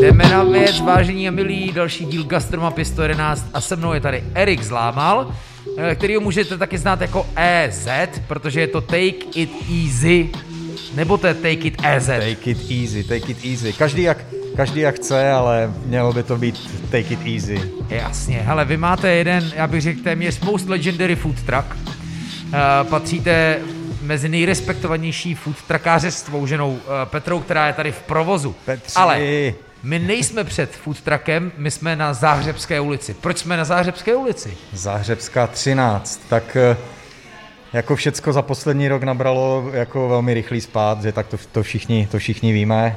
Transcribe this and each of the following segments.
Jdeme na věc, vážení a milí, další díl Gastromapy 111 a se mnou je tady Erik Zlámal, eh, kterýho můžete taky znát jako EZ, protože je to Take It Easy, nebo to je Take It EZ. Take it easy, take it easy. Každý jak, každý jak chce, ale mělo by to být take it easy. Jasně, hele, vy máte jeden, já bych řekl, téměř most legendary food truck. Uh, patříte mezi nejrespektovanější food truckáře s tvou ženou uh, Petrou, která je tady v provozu. Petři. Ale my nejsme před food truckem, my jsme na Záhřebské ulici. Proč jsme na Záhřebské ulici? Záhřebská 13, tak eh, jako všecko za poslední rok nabralo jako velmi rychlý spát, že tak to, to, všichni, to všichni víme,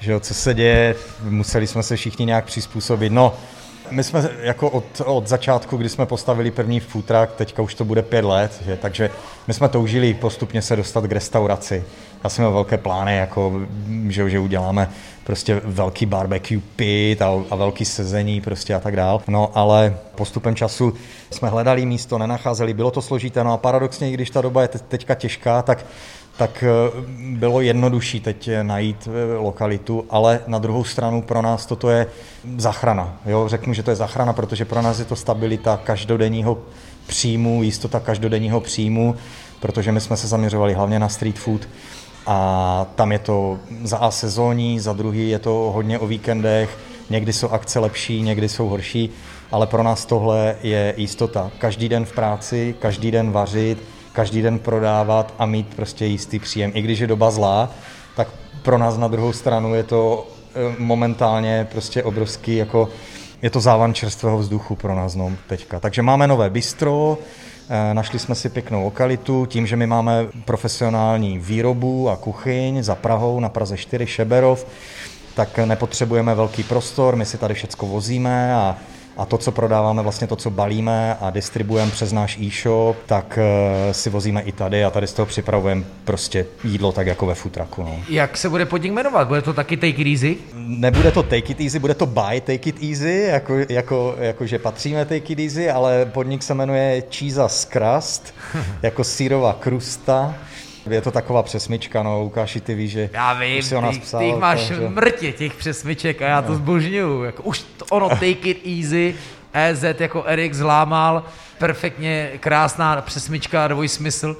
že jo, co se děje, museli jsme se všichni nějak přizpůsobit. No, my jsme jako od, od začátku, kdy jsme postavili první truck, teďka už to bude pět let, že, takže my jsme toužili postupně se dostat k restauraci. Já jsem měl velké plány, jako, že, že uděláme prostě velký barbecue pit a, a velký sezení prostě a tak dál. No ale postupem času jsme hledali místo, nenacházeli, bylo to složité, no a paradoxně, i když ta doba je te- teďka těžká, tak tak eh, bylo jednodušší teď najít eh, lokalitu, ale na druhou stranu pro nás toto je zachrana. Jo? Řeknu, že to je zachrana, protože pro nás je to stabilita každodenního příjmu, jistota každodenního příjmu, protože my jsme se zaměřovali hlavně na street food a tam je to za A sezónní, za druhý je to hodně o víkendech, někdy jsou akce lepší, někdy jsou horší, ale pro nás tohle je jistota. Každý den v práci, každý den vařit, každý den prodávat a mít prostě jistý příjem. I když je doba zlá, tak pro nás na druhou stranu je to eh, momentálně prostě obrovský jako je to závan čerstvého vzduchu pro nás no, teďka. Takže máme nové bistro, eh, našli jsme si pěknou lokalitu, tím, že my máme profesionální výrobu a kuchyň za Prahou na Praze 4 Šeberov, tak nepotřebujeme velký prostor, my si tady všecko vozíme a a to, co prodáváme, vlastně to, co balíme a distribuujeme přes náš e-shop, tak uh, si vozíme i tady a tady z toho připravujeme prostě jídlo tak jako ve futraku. No. Jak se bude podnik jmenovat? Bude to taky Take It Easy? Nebude to take it easy, bude to buy take it easy, jako, jako, jako že patříme take it easy, ale podnik se jmenuje Cheese Crust, jako sírová krusta. Je to taková přesmička, no, Lukáši, ty víš, že Já vím, už si o nás ty, psal, ty máš takže- mrtě, těch přesmiček a já to zbožňuju. Jako, už to, ono Take It Easy, EZ jako Erik zlámal, perfektně krásná přesmička, dvojsmysl.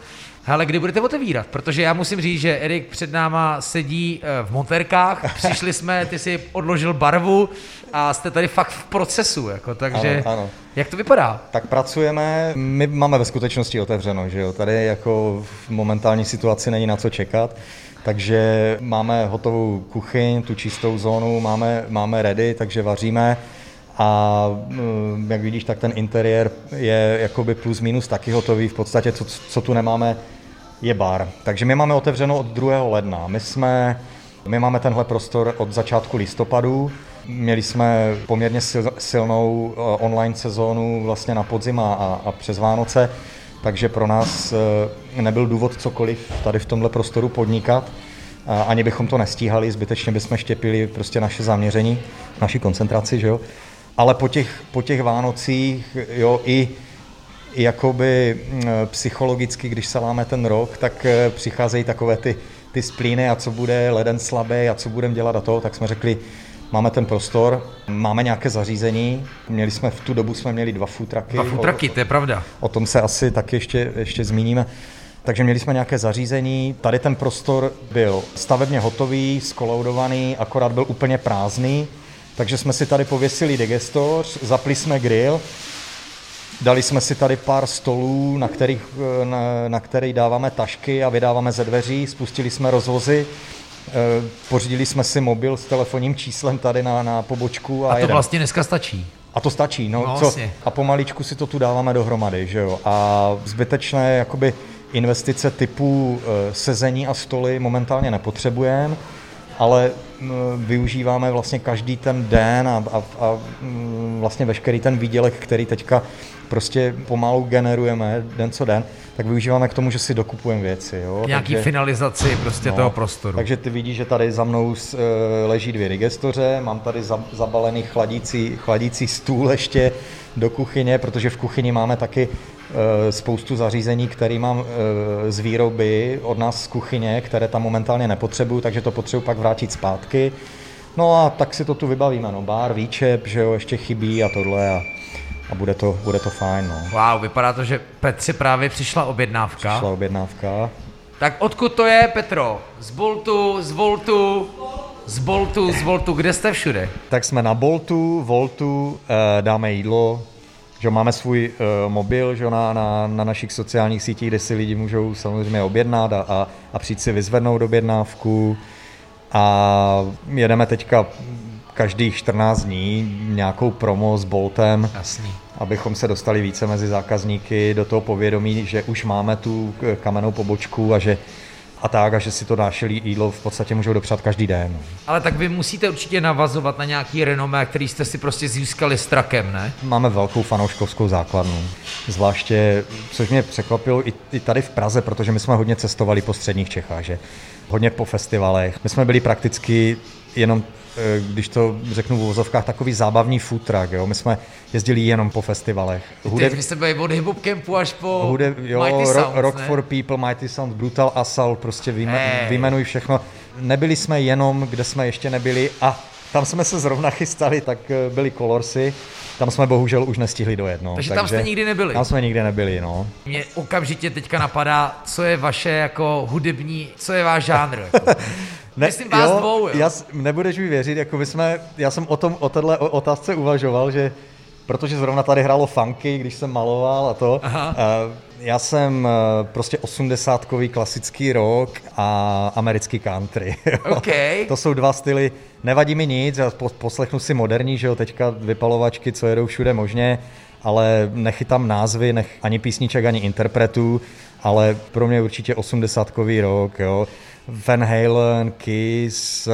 Hele, kdy budete otevírat? Protože já musím říct, že Erik před náma sedí eh, v monterkách, přišli jsme, ty si odložil barvu a jste tady fakt v procesu, jako, takže Ano, ano. jak to vypadá? Tak pracujeme, my máme ve skutečnosti otevřeno, že jo, tady jako v momentální situaci není na co čekat, takže máme hotovou kuchyň, tu čistou zónu, máme, máme ready, takže vaříme a mm, jak vidíš, tak ten interiér je jakoby plus minus taky hotový, v podstatě co, co tu nemáme je bar. Takže my máme otevřeno od 2. ledna. My jsme, my máme tenhle prostor od začátku listopadu. Měli jsme poměrně sil, silnou eh, online sezónu vlastně na podzim a, a, přes Vánoce, takže pro nás eh, nebyl důvod cokoliv tady v tomhle prostoru podnikat. A Ani bychom to nestíhali, zbytečně bychom štěpili prostě naše zaměření, naši koncentraci, že jo. Ale po těch, po těch Vánocích, jo, i jakoby mm, psychologicky, když se láme ten rok, tak eh, přicházejí takové ty, ty splíny a co bude leden slabý a co budeme dělat a to, tak jsme řekli, máme ten prostor, máme nějaké zařízení, měli jsme v tu dobu jsme měli dva futraky. Dva futraky, to je pravda. O tom se asi taky ještě, ještě zmíníme. Takže měli jsme nějaké zařízení, tady ten prostor byl stavebně hotový, skoloudovaný, akorát byl úplně prázdný, takže jsme si tady pověsili digestoř, zapli jsme grill, Dali jsme si tady pár stolů, na kterých, eh, na, na který dáváme tašky a vydáváme ze dveří. Spustili jsme rozvozy, eh, pořídili jsme si mobil s telefonním číslem tady na, na pobočku a, A to jedeme. vlastně dneska stačí. A to stačí, no, No, co? A pomaličku si to tu dáváme dohromady, že jo. A zbytečné jakoby investice typu e, sezení a stoly momentálně nepotřebujeme, ale využíváme vlastně každý ten den a, a, a vlastně veškerý ten výdělek, který teďka prostě pomalu generujeme den co den, tak využíváme k tomu, že si dokupujeme věci, jo. Nějaký Takže- finalizaci prostě toho prostoru. takže ty vidíš, že tady za mnou s- e, leží dvě digestoře, mám tady za- zabalený chladící, chladící stůl ještě do kuchyně, protože v kuchyni máme taky e, spoustu zařízení, které mám e, z výroby od nás z kuchyně, které tam momentálně nepotřebuju, takže to potřebuji pak vrátit zpátky. No a tak si to tu vybavíme, no, bar, výčep, že jo, ještě chybí a tohle a, a bude, to, bude to fajn, no. Wow, vypadá to, že Petře právě přišla objednávka. Přišla objednávka. Tak odkud to je, Petro? Z Boltu, z Voltu, z Boltu, z Voltu, kde jste všude? Tak jsme na Boltu, Voltu, eh, dáme jídlo, že máme svůj uh, mobil že na, na, na našich sociálních sítích, kde si lidi můžou samozřejmě objednat a, a, a přijít si vyzvednout objednávku. A jedeme teďka každých 14 dní nějakou promo s Boltem, Jasný. abychom se dostali více mezi zákazníky do toho povědomí, že už máme tu kamennou pobočku a že a tak, a že si to naše jídlo v podstatě můžou dopřát každý den. Ale tak vy musíte určitě navazovat na nějaký renomé, který jste si prostě získali s trakem, ne? Máme velkou fanouškovskou základnu. Zvláště, což mě překvapilo i, i tady v Praze, protože my jsme hodně cestovali po středních Čechách, že hodně po festivalech. My jsme byli prakticky jenom když to řeknu v uvozovkách, takový zábavní food truck, jo. My jsme jezdili jenom po festivalech. Hudeb... Vy jste byli od hip campu až po Hudeb, jo, Mighty rock, Sounds, rock ne? for People, Mighty Sound, Brutal Assault, prostě vyjmen, hey. vyjmenuj všechno. Nebyli jsme jenom, kde jsme ještě nebyli a tam jsme se zrovna chystali, tak eh, byli Colorsy, tam jsme bohužel už nestihli dojet. No. Takže, Takže tam jste nikdy nebyli? Tam jsme nikdy nebyli, no. Mě okamžitě teďka napadá, co je vaše jako hudební, co je váš žánr? Jako? Ne, Myslím vás jo, dvou, jo. Já, nebudeš mi věřit, jako my jsme, já jsem o tom, o téhle otázce uvažoval, že protože zrovna tady hrálo funky, když jsem maloval a to. Aha. Já jsem uh, prostě osmdesátkový klasický rock a americký country. Okay. to jsou dva styly, nevadí mi nic, já poslechnu si moderní, že jo, teďka vypalovačky, co jedou všude možně, ale nechytám názvy, nech ani písniček, ani interpretů, ale pro mě určitě osmdesátkový rock, jo. Van Halen, Kiss uh,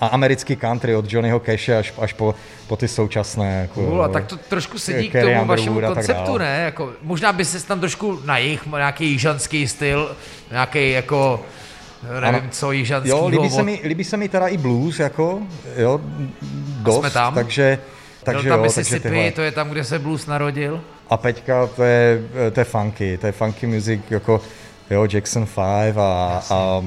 a americký country od Johnnyho Cashe až, až po, po ty současné. Jako, cool, a tak to trošku sedí k tomu vašemu konceptu, ne? Jako, možná by se tam trošku na jich nějaký jižanský styl, nějaký jako nevím ano. co, jižanský Jo, líbí se, mi, líbí se mi teda i blues, jako, jo, dost, jsme tam. takže, takže tam jo, Mississippi, takže to je tam, kde se blues narodil. A Peťka, to je, to je funky, to je funky music, jako, jo, Jackson 5 a, a,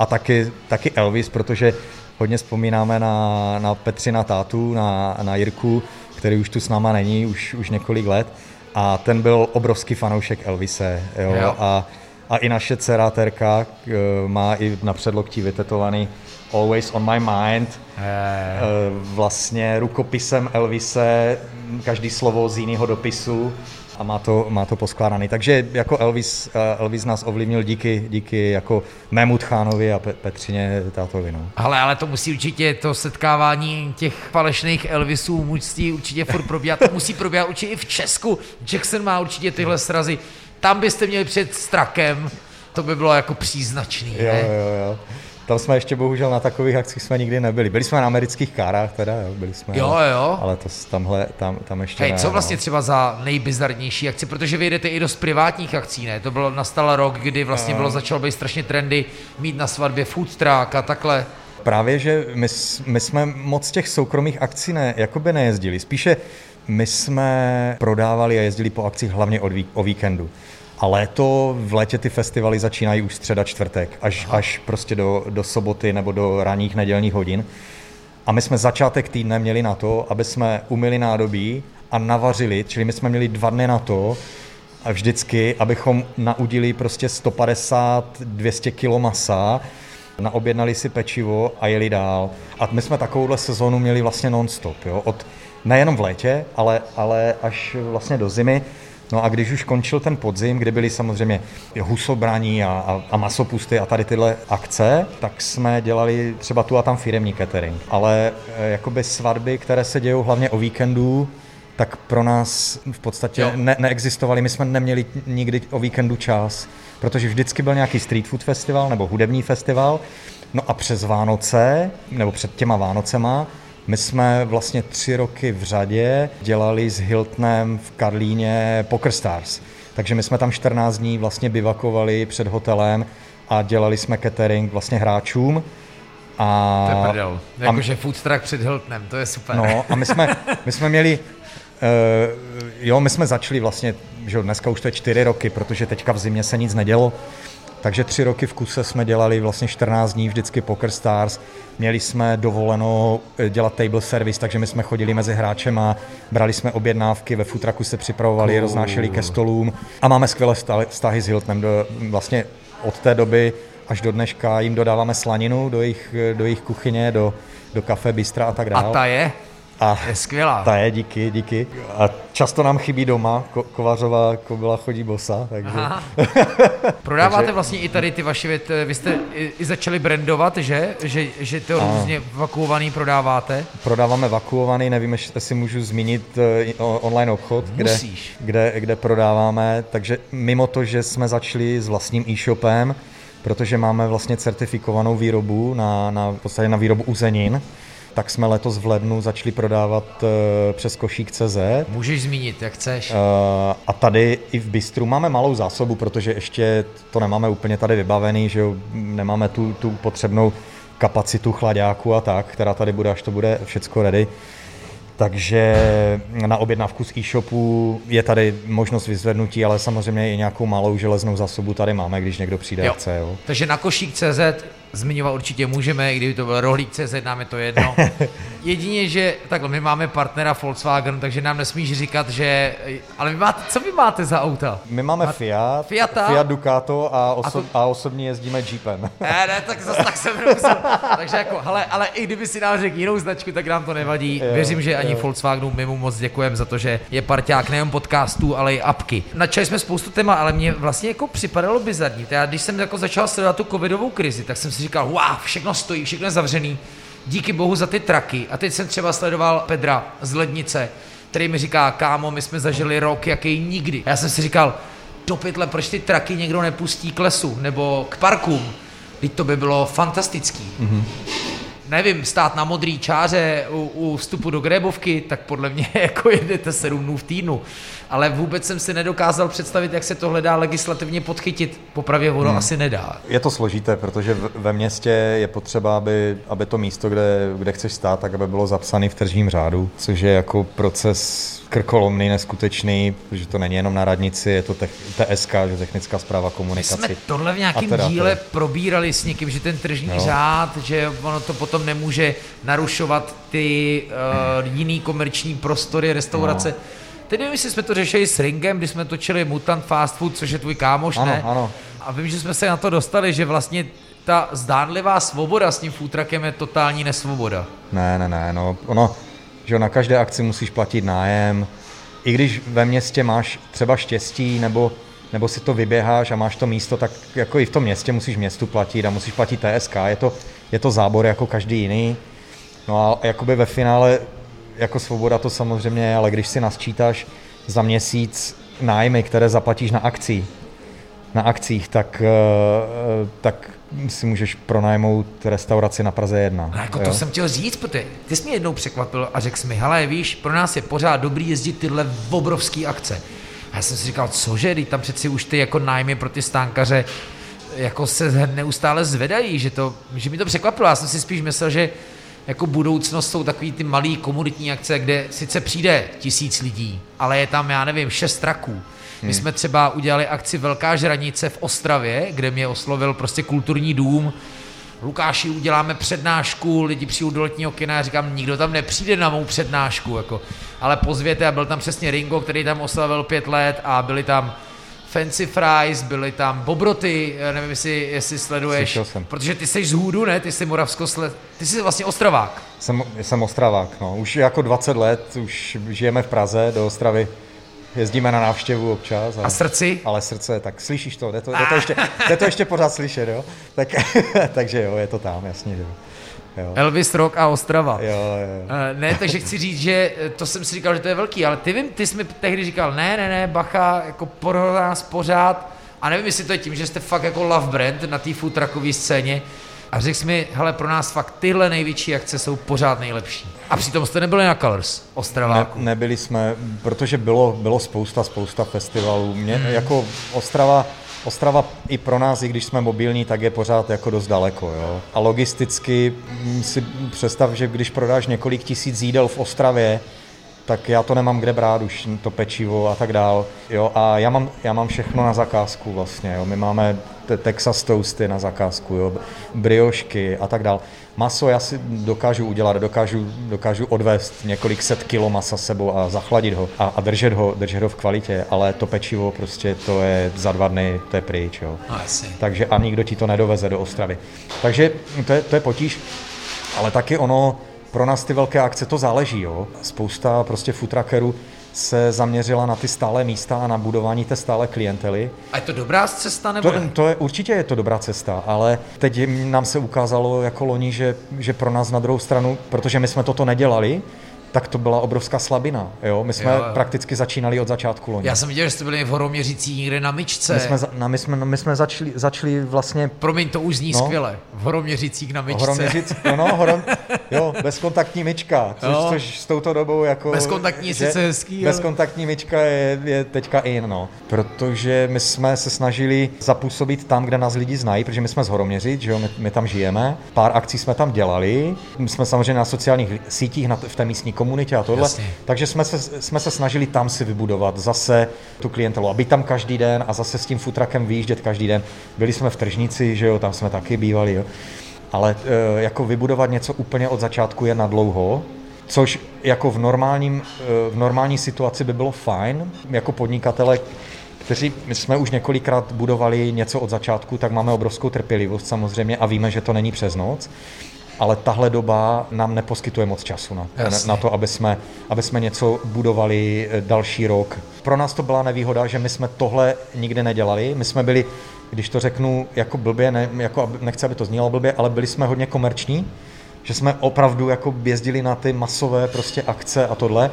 a taky, taky Elvis, protože hodně vzpomínáme na, na Petřina tátu, na, na Jirku, který už tu s náma není už, už několik let a ten byl obrovský fanoušek Elvise, jo, jo. A, a i naše dcera Terka eh, má i na předloktí vytetovaný Always on my mind, je. vlastně rukopisem Elvise, každý slovo z jiného dopisu a má to, má to poskládaný. Takže jako Elvis, eh, Elvis nás ovlivnil díky, díky jako mému Tchánovi a Petřině tátovi. No. Ale, ale to musí určitě, to setkávání těch falešných Elvisů musí určitě furt probíhat. To musí probíhat určitě i v Česku. Jackson má určitě tyhle srazy. Tam byste měli před strakem, to by bylo jako příznačný, jo, ne? Jo, jo. Tam jsme ještě bohužel na takových akcích jsme nikdy nebyli. Byli jsme na amerických kárách teda, jo, byli jsme. Jo, ale, jo. Ale to tamhle, tam, tam ještě Hej, ne, co vlastně no. třeba za nejbizarnější akci, protože vy jdete i dost privátních akcí, ne? To bylo, nastal rok, kdy vlastně bylo, začalo být strašně trendy mít na svatbě food truck a takhle. Právě, že my, my jsme moc těch soukromých akcí ne, jakoby nejezdili. Spíše my jsme prodávali a jezdili po akcích hlavně od, o víkendu. A léto, v létě ty festivaly začínají už středa, čtvrtek, až, až prostě do, do soboty nebo do ranních nedělních hodin. A my jsme začátek týdne měli na to, aby jsme umili nádobí a navařili, čili my jsme měli dva dny na to, a vždycky, abychom naudili prostě 150-200 kg masa, naobjednali si pečivo a jeli dál. A my jsme takovouhle sezónu měli vlastně non-stop, jo? Od, nejenom v létě, ale, ale až vlastně do zimy. No a když už končil ten podzim, kde byly samozřejmě husobraní a, a, a masopusty a tady tyhle akce, tak jsme dělali třeba tu a tam firemní catering. Ale e, jakoby svatby, které se dějou hlavně o víkendu, tak pro nás v podstatě ne, neexistovaly. My jsme neměli nikdy o víkendu čas, protože vždycky byl nějaký street food festival nebo hudební festival. No a přes Vánoce, nebo před těma Vánocema, my jsme vlastně tři roky v řadě dělali s Hiltnem v Karlíně Poker Stars. Takže my jsme tam 14 dní vlastně bivakovali před hotelem a dělali jsme catering vlastně hráčům. A, to je prdel. Jakože food truck před Hiltnem, to je super. No a my jsme, my jsme měli, uh, jo, my jsme začali vlastně, že dneska už to je čtyři roky, protože teďka v zimě se nic nedělo, Takže tři roky v kuse jsme dělali vlastně 14 dní vždycky Poker Stars. Měli jsme dovoleno eh, dělat table service, takže my jsme chodili mezi hráčema, brali jsme objednávky, ve futraku se připravovali, Cool. roznášeli ke stolům a máme skvělé vztahy s Hiltonem. Do, vlastně od té doby až do dneška jim dodáváme slaninu do jejich, do jejich kuchyně, do, do kafe, bystra a tak A dále. ta je? A Je skvělá. ta je, díky, díky. A často nám chybí doma, Ko- Kovařová kobila chodí bosa, takže... Aha. Prodáváte Takže- vlastně i tady ty vaše věty, vy jste i, i začali brandovat, že? Že, že to různě vakuovaný prodáváte? Prodáváme vakuovaný, nevím, jestli můžu zmínit eh, online obchod, kde, Musíš. kde, kde prodáváme, takže mimo to, že jsme začali s vlastním e-shopem, protože máme vlastně certifikovanou výrobu na, na, v podstatě na výrobu uzenin, tak jsme letos v lednu začali prodávat eh, přes košík.cz Můžeš zmínit, jak chceš. Eh, A tady i v Bystru máme malou zásobu, protože ještě to nemáme úplně tady vybavený, že jo, nemáme tu, tu potřebnou kapacitu chladáku a tak, která tady bude, až to bude všecko ready. Takže na objednávku z e-shopu je tady možnost vyzvednutí, ale samozřejmě i nějakou malou železnou zásobu tady máme, když někdo přijde a chce. Jo. Takže na košík.cz zmiňovat určitě můžeme, i kdyby to byl rohlík.cz, nám je to jedno. Jedině, že takhle, my máme partnera Volkswagen, takže nám nesmíš říkat, že... Ale vy máte, co vy máte za auta? My máme Fiat, Fiata? Fiat Ducato a, oso- A to- a osobně jezdíme Jeepem. Ne, ne, tak zase tak jsem nemusel. Takže jako, hele, ale i kdyby si nám řekl jinou značku, tak nám to nevadí. Jo, Věřím, že ani jo. Volkswagenu my mu moc děkujeme za to, že je parťák nejen podcastů, ale i apky. Načali jsme spoustu téma, ale mě vlastně jako připadalo bizarní. Já když jsem jako začal sledovat tu covidovou krizi, tak jsem si říkal, wow, všechno stojí, všechno je zavřený. Díky bohu za ty traky. A teď jsem třeba sledoval Pedra z Lednice, který mi říká, kámo, my jsme zažili rok, jaký nikdy. A já jsem si říkal, do pytle, proč ty traky někdo nepustí k lesu nebo k parkům? Teď to by bylo fantastický. Mm-hmm. Nevím, stát na modrý čáře u, u vstupu do grébovky, tak podle mě jako jedete sedm dnů v týdnu. Ale vůbec jsem si nedokázal představit, jak se tohle dá legislativně podchytit. Popravě ono hmm. asi nedá. Je to složité, protože ve městě je potřeba, aby, aby to místo, kde, kde chceš stát, tak aby bylo zapsané v tržním řádu, což je jako proces krkolomný, neskutečný, protože to není jenom na radnici, je to TSK, že technická zpráva My komunikace. jsme tohle v nějakém díle probírali s někým, že ten tržní Jo. řád, že ono to potom nemůže narušovat ty uh, jiný komerční prostory, restaurace. No. Teď nevím, jestli jsme to řešili s Ringem, když jsme točili Mutant Fast Food, což je tvůj kámoš, Ano, ne? ano. A vím, že jsme se na to dostali, že vlastně ta zdánlivá svoboda s tím futrakem je totální nesvoboda. Ne, ne, ne, no, ono, že na každé akci musíš platit nájem, i když ve městě máš třeba štěstí, nebo, nebo si to vyběháš a máš to místo, tak jako i v tom městě musíš městu platit a musíš platit TSK, je to, je to zábor jako každý jiný. No a jakoby ve finále, jako svoboda to samozřejmě je, ale když si nasčítáš za měsíc nájmy, které zaplatíš na akcí, na akcích, tak, eh, tak si můžeš pronajmout restauraci na Praze 1. No jako jo? to jsem chtěl říct, protože ty jsi mě jednou překvapil a řekl jsi mi, hele víš, pro nás je pořád dobrý jezdit tyhle obrovské akce. A já jsem si říkal, cože, teď tam přeci už ty jako nájmy pro ty stánkaře jako se neustále zvedají, že, to, že mi to překvapilo. Já jsem si spíš myslel, že jako budoucnost jsou takový ty malý komunitní akce, kde sice přijde tisíc lidí, ale je tam, já nevím, šest traků. My jsme třeba udělali akci Velká žranice v Ostravě, kde mě oslovil prostě kulturní dům, Lukáši, uděláme přednášku, lidi přijdou do letního kina a říkám, nikdo tam nepřijde na mou přednášku, jako. ale pozvěte a byl tam přesně Ringo, který tam oslavil pět let a byli tam Fancy Fries, byly tam Bobroty, já nevím, jestli, jestli sleduješ, Slyšel jsem. protože ty jsi z Hůdu, ne? Ty jsi Moravskosled, ty jsi vlastně Ostravák. Jsem, jsem Ostravák, no. Už jako 20 let, už žijeme v Praze, do Ostravy. Jezdíme na návštěvu občas. A srdci? Ale srdce, tak slyšíš to, jde to, jde to, ještě, jde to ještě pořád slyšet, jo? Tak, takže jo, je to tam, jasně, že jo. Jo, Elvis Rock a Ostrava. jo, jo. Eh, Ne, takže chci říct, že to jsem si říkal, že to je velký, ale ty vím, ty jsi mi tehdy říkal, ne, ne, ne, bacha, jako pro nás pořád, a nevím, jestli to je tím, že jste fakt jako love brand na té food truckové scéně, a řekl jsi mi, hele, pro nás fakt tyhle největší akce jsou pořád nejlepší. A přitom jste nebyli na Colors, Ne, Ostraváku. nebyli jsme, protože bylo, bylo spousta, spousta festivalů. Mě, hmm. jako Ostrava, Ostrava i pro nás, i když jsme mobilní, tak je pořád jako dost daleko. Jo? A logisticky mm, si představ, že když prodáš několik tisíc jídel v Ostravě, tak já to nemám kde brát už, to pečivo a tak dál. Jo, a já mám, já mám všechno na zakázku vlastně. Jo. My máme Texas toasty na zakázku, jo, briošky a tak dál. Maso já si dokážu udělat, dokážu, dokážu odvést několik set kilo masa sebou a zachladit ho a, a držet, ho, držet ho v kvalitě, ale to pečivo prostě to je za dva dny, to je pryč. Jo. No, Takže a nikdo ti to nedoveze do Ostravy. Takže to je, to je potíž, ale taky ono, pro nás ty velké akce to záleží. Jo. Spousta prostě futrakerů se zaměřila na ty stále místa a na budování té stále klientely. A je to dobrá cesta nebo to, to je, určitě je to dobrá cesta, ale teď nám se ukázalo jako loni, že, že pro nás na druhou stranu, protože my jsme toto nedělali, tak to byla obrovská slabina. Jo? My jsme jo, jo. prakticky začínali od začátku loni. Já jsem viděl, že jste byli v Horoměřící někde na myčce. My jsme, za, na, my jsme, my jsme začali, začali vlastně... Promiň, to už zní no, skvěle. V Horoměřících na myčce. Horoměříc, no, no, horom, jo, bezkontaktní myčka, což, jo. což s touto dobou jako... Bezkontaktní je sice hezký, Bezkontaktní myčka je, je teďka in, no. Protože my jsme se snažili zapůsobit tam, kde nás lidi znají, protože my jsme z Horoměřic, že jo, my, my tam žijeme. Pár akcí jsme tam dělali. My jsme samozřejmě na sociálních sítích na, v té místní komunitě a tohle. Jasně. Takže jsme se, jsme se snažili tam si vybudovat zase tu klientelu, aby tam každý den a zase s tím futrakem vyjíždět každý den. Byli jsme v tržnici, že jo, tam jsme taky bývali, jo. Ale e, jako vybudovat něco úplně od začátku je na dlouho, což jako v, normálním, e, v normální situaci by bylo fajn. Jako podnikatele, kteří my jsme už několikrát budovali něco od začátku, tak máme obrovskou trpělivost samozřejmě a víme, že to není přes noc ale tahle doba nám neposkytuje moc času na, na to, aby jsme, aby jsme něco budovali eh, další rok. Pro nás to byla nevýhoda, že my jsme tohle nikdy nedělali. My jsme byli, když to řeknu jako blbě, ne, jako, nechci, aby to znělo blbě, ale byli jsme hodně komerční, že jsme opravdu jako jezdili na ty masové prostě akce a tohle.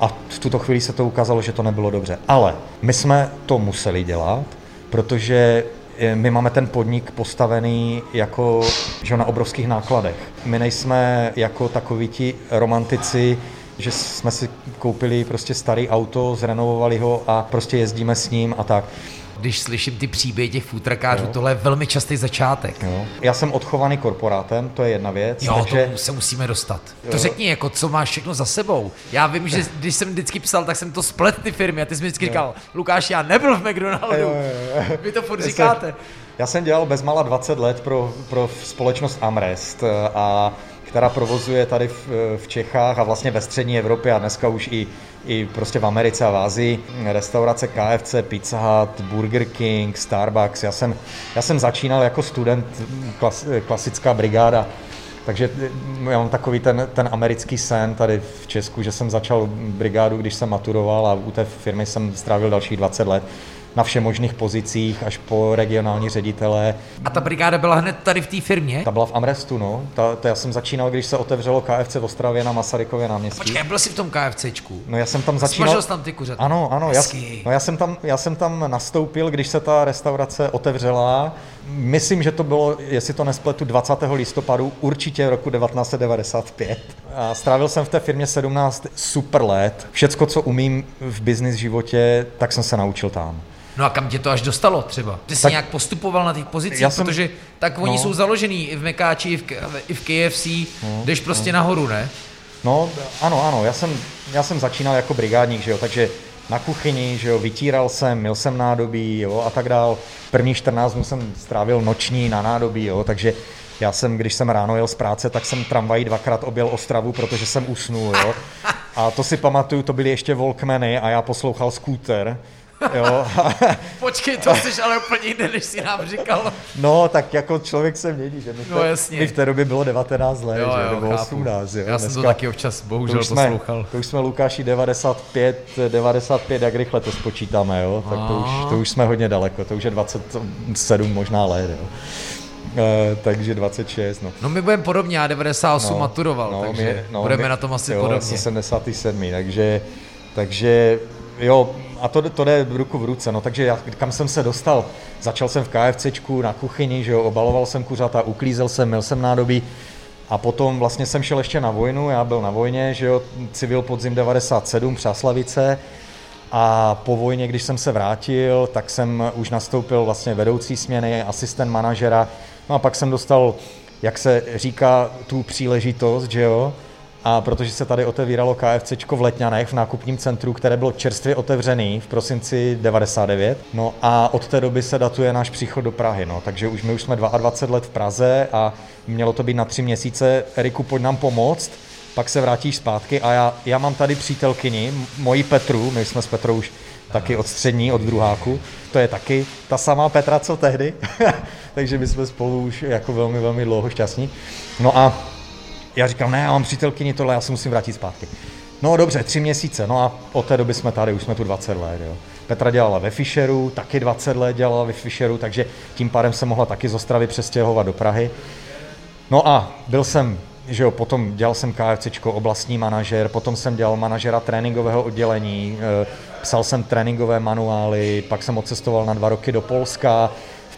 A v tuto chvíli se to ukázalo, že to nebylo dobře. Ale my jsme to museli dělat, protože my máme ten podnik postavený jako že na obrovských nákladech. My nejsme jako takoví ti romantici, že jsme si koupili prostě starý auto, zrenovovali ho a prostě jezdíme s ním a tak když slyším ty příběhy těch futrakářů, tohle je velmi častý začátek. Jo. Já jsem odchovaný korporátem, to je jedna věc. Jo, takže... to se musíme dostat. Jo. To řekni, jako, co máš všechno za sebou. Já vím, že když jsem vždycky psal, tak jsem to splet ty firmy a ty jsi mi vždycky jo. říkal, Lukáš, já nebyl v McDonaldu. Jo, jo, jo. Vy to furt já říkáte. Jsem, já jsem dělal bezmála 20 let pro, pro společnost Amrest a která provozuje tady v, v Čechách a vlastně ve střední Evropě a dneska už i, i prostě v Americe a v Ázii. Restaurace KFC, Pizza Hut, Burger King, Starbucks. Já jsem, já jsem začínal jako student, klas, klasická brigáda, takže já mám takový ten, ten americký sen tady v Česku, že jsem začal brigádu, když jsem maturoval a u té firmy jsem strávil dalších 20 let na všemožných pozicích až po regionální ředitele. A ta brigáda byla hned tady v té firmě? Ta byla v Amrestu, no. Ta, ta, já jsem začínal, když se otevřelo KFC v Ostravě na Masarykově náměstí. Počkej, byl jsi v tom KFCčku? No já jsem tam začínal. Smažil jsi tam ty kuřata? Ano, ano. Já, no já jsem, tam, já jsem tam nastoupil, když se ta restaurace otevřela. Myslím, že to bylo, jestli to nespletu, 20. listopadu, určitě roku 1995. A strávil jsem v té firmě 17 super let. Všecko, co umím v business životě, tak jsem se naučil tam. No a kam tě to až dostalo třeba? Ty jsi tak, nějak postupoval na těch pozicích, já jsem, protože tak oni no. jsou založený i v Mekáči, i v, i v KFC, no, jdeš prostě no. nahoru, ne? No, ano, ano, já jsem, já jsem začínal jako brigádník, že jo, takže na kuchyni, že jo, vytíral jsem, měl jsem nádobí, jo, a tak dál. První 14 dnů jsem strávil noční na nádobí, jo, takže já jsem, když jsem ráno jel z práce, tak jsem tramvají dvakrát objel Ostravu, protože jsem usnul, jo. A to si pamatuju, to byly ještě Volkmeny a já poslouchal skúter, Jo. Počkej, to jsi ale úplně jiný, než jsi nám říkal. No, tak jako člověk se mění, že mi, no, jasně. mi v té době bylo 19 let, jo, že, jo, nebo 18. Jo. Já jsem Dneska, to taky občas bohužel to jsme, poslouchal. To už jsme Lukáši 95, 95, jak rychle to spočítáme, jo? tak to už, to už jsme hodně daleko, to už je 27 možná let. Jo. Uh, takže 26. No. no my budeme podobně, já 98 no, maturoval, no, takže my, no, budeme my, na tom asi jo, podobně. 77, takže, takže jo, a to, to jde ruku v ruce, no takže já, kam jsem se dostal? Začal jsem v KFCčku na kuchyni, že jo, obaloval jsem kuřata, uklízel jsem, měl jsem nádobí a potom vlastně jsem šel ještě na vojnu, já byl na vojně, že jo, civil podzim 97, Přáslavice a po vojně, když jsem se vrátil, tak jsem už nastoupil vlastně vedoucí směny, asistent manažera, no a pak jsem dostal, jak se říká, tu příležitost, že jo, A protože se tady otevíralo KFCčko v Letňanech v nákupním centru, které bylo čerstvě otevřený v prosinci 99. No a od té doby se datuje náš příchod do Prahy. No. Takže už my už jsme 22 let v Praze a mělo to být na tři měsíce. Eriku, pojď nám pomoct pak se vrátíš zpátky a já, já mám tady přítelkyni, moji Petru, my jsme s Petrou už taky od střední, od druháku, to je taky ta samá Petra, co tehdy, takže my jsme spolu už jako velmi, velmi dlouho šťastní. No a já říkám, ne, já mám přítelkyni tohle, já se musím vrátit zpátky. No dobře, tři měsíce, no a od té doby jsme tady, už jsme tu 20 let, jo. Petra dělala ve Fisheru, taky 20 let dělala ve Fisheru, takže tím pádem se mohla taky z Ostravy přestěhovat do Prahy. No a byl jsem že jo, potom dělal jsem KFCčko, oblastní manažer, potom jsem dělal manažera tréninkového oddělení, eh, psal jsem tréninkové manuály, pak jsem odcestoval na dva roky do Polska,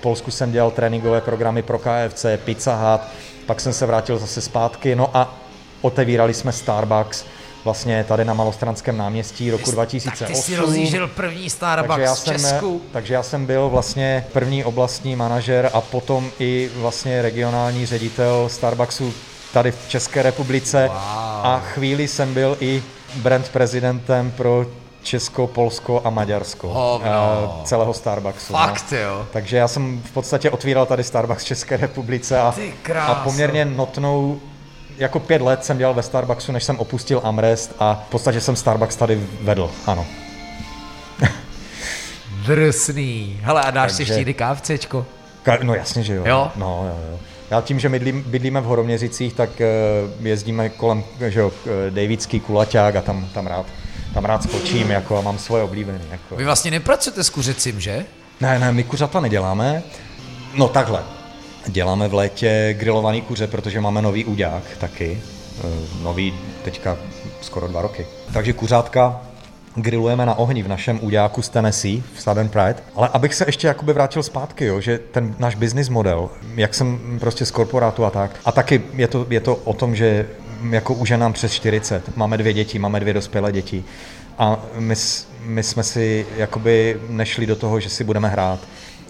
Polsku jsem dělal tréninkové programy pro KFC, Pizza Hut, pak jsem se vrátil zase zpátky, no a otevírali jsme Starbucks, vlastně tady na Malostranském náměstí roku 2008. Tak ty jsi rozjížděl první Starbucks takže já v Česku. Jsem, takže já jsem byl vlastně první oblastní manažer a potom i vlastně regionální ředitel Starbucksu tady v České republice wow. a chvíli jsem byl i brand prezidentem pro Česko, Polsko a Maďarsko. Oh, no. Celého Starbucksu. No. Fakt, no. jo. Takže já jsem v podstatě otvíral tady Starbucks v České republice a, a poměrně notnou jako pět let jsem dělal ve Starbucksu, než jsem opustil Amrest a v podstatě jsem Starbucks tady vedl, ano. Drsný. Hele, a dáš Takže... si ještě kávcečko? Ka- no jasně, že jo. Jo? No, jo, jo. Já tím, že bydlím, bydlíme v Horoměřicích, tak eh, jezdíme kolem že jo, eh, Davidský kulaťák a tam, tam rád tam rád skočím jako, a mám svoje oblíbené. Jako. Vy vlastně nepracujete s kuřecím, že? Ne, ne, my kuřata neděláme. No takhle. Děláme v létě grilovaný kuře, protože máme nový úďák taky. Eh, nový teďka skoro dva roky. Takže kuřátka grillujeme na ohni v našem úďáku z Tennessee v Southern Pride. Ale abych se ještě jakoby vrátil zpátky, jo, že ten náš business model, jak jsem prostě z korporátu a tak, a taky je to, je to o tom, že jako už je nám přes 40, máme dvě děti, máme dvě dospělé děti a my, my jsme si jakoby nešli do toho, že si budeme hrát.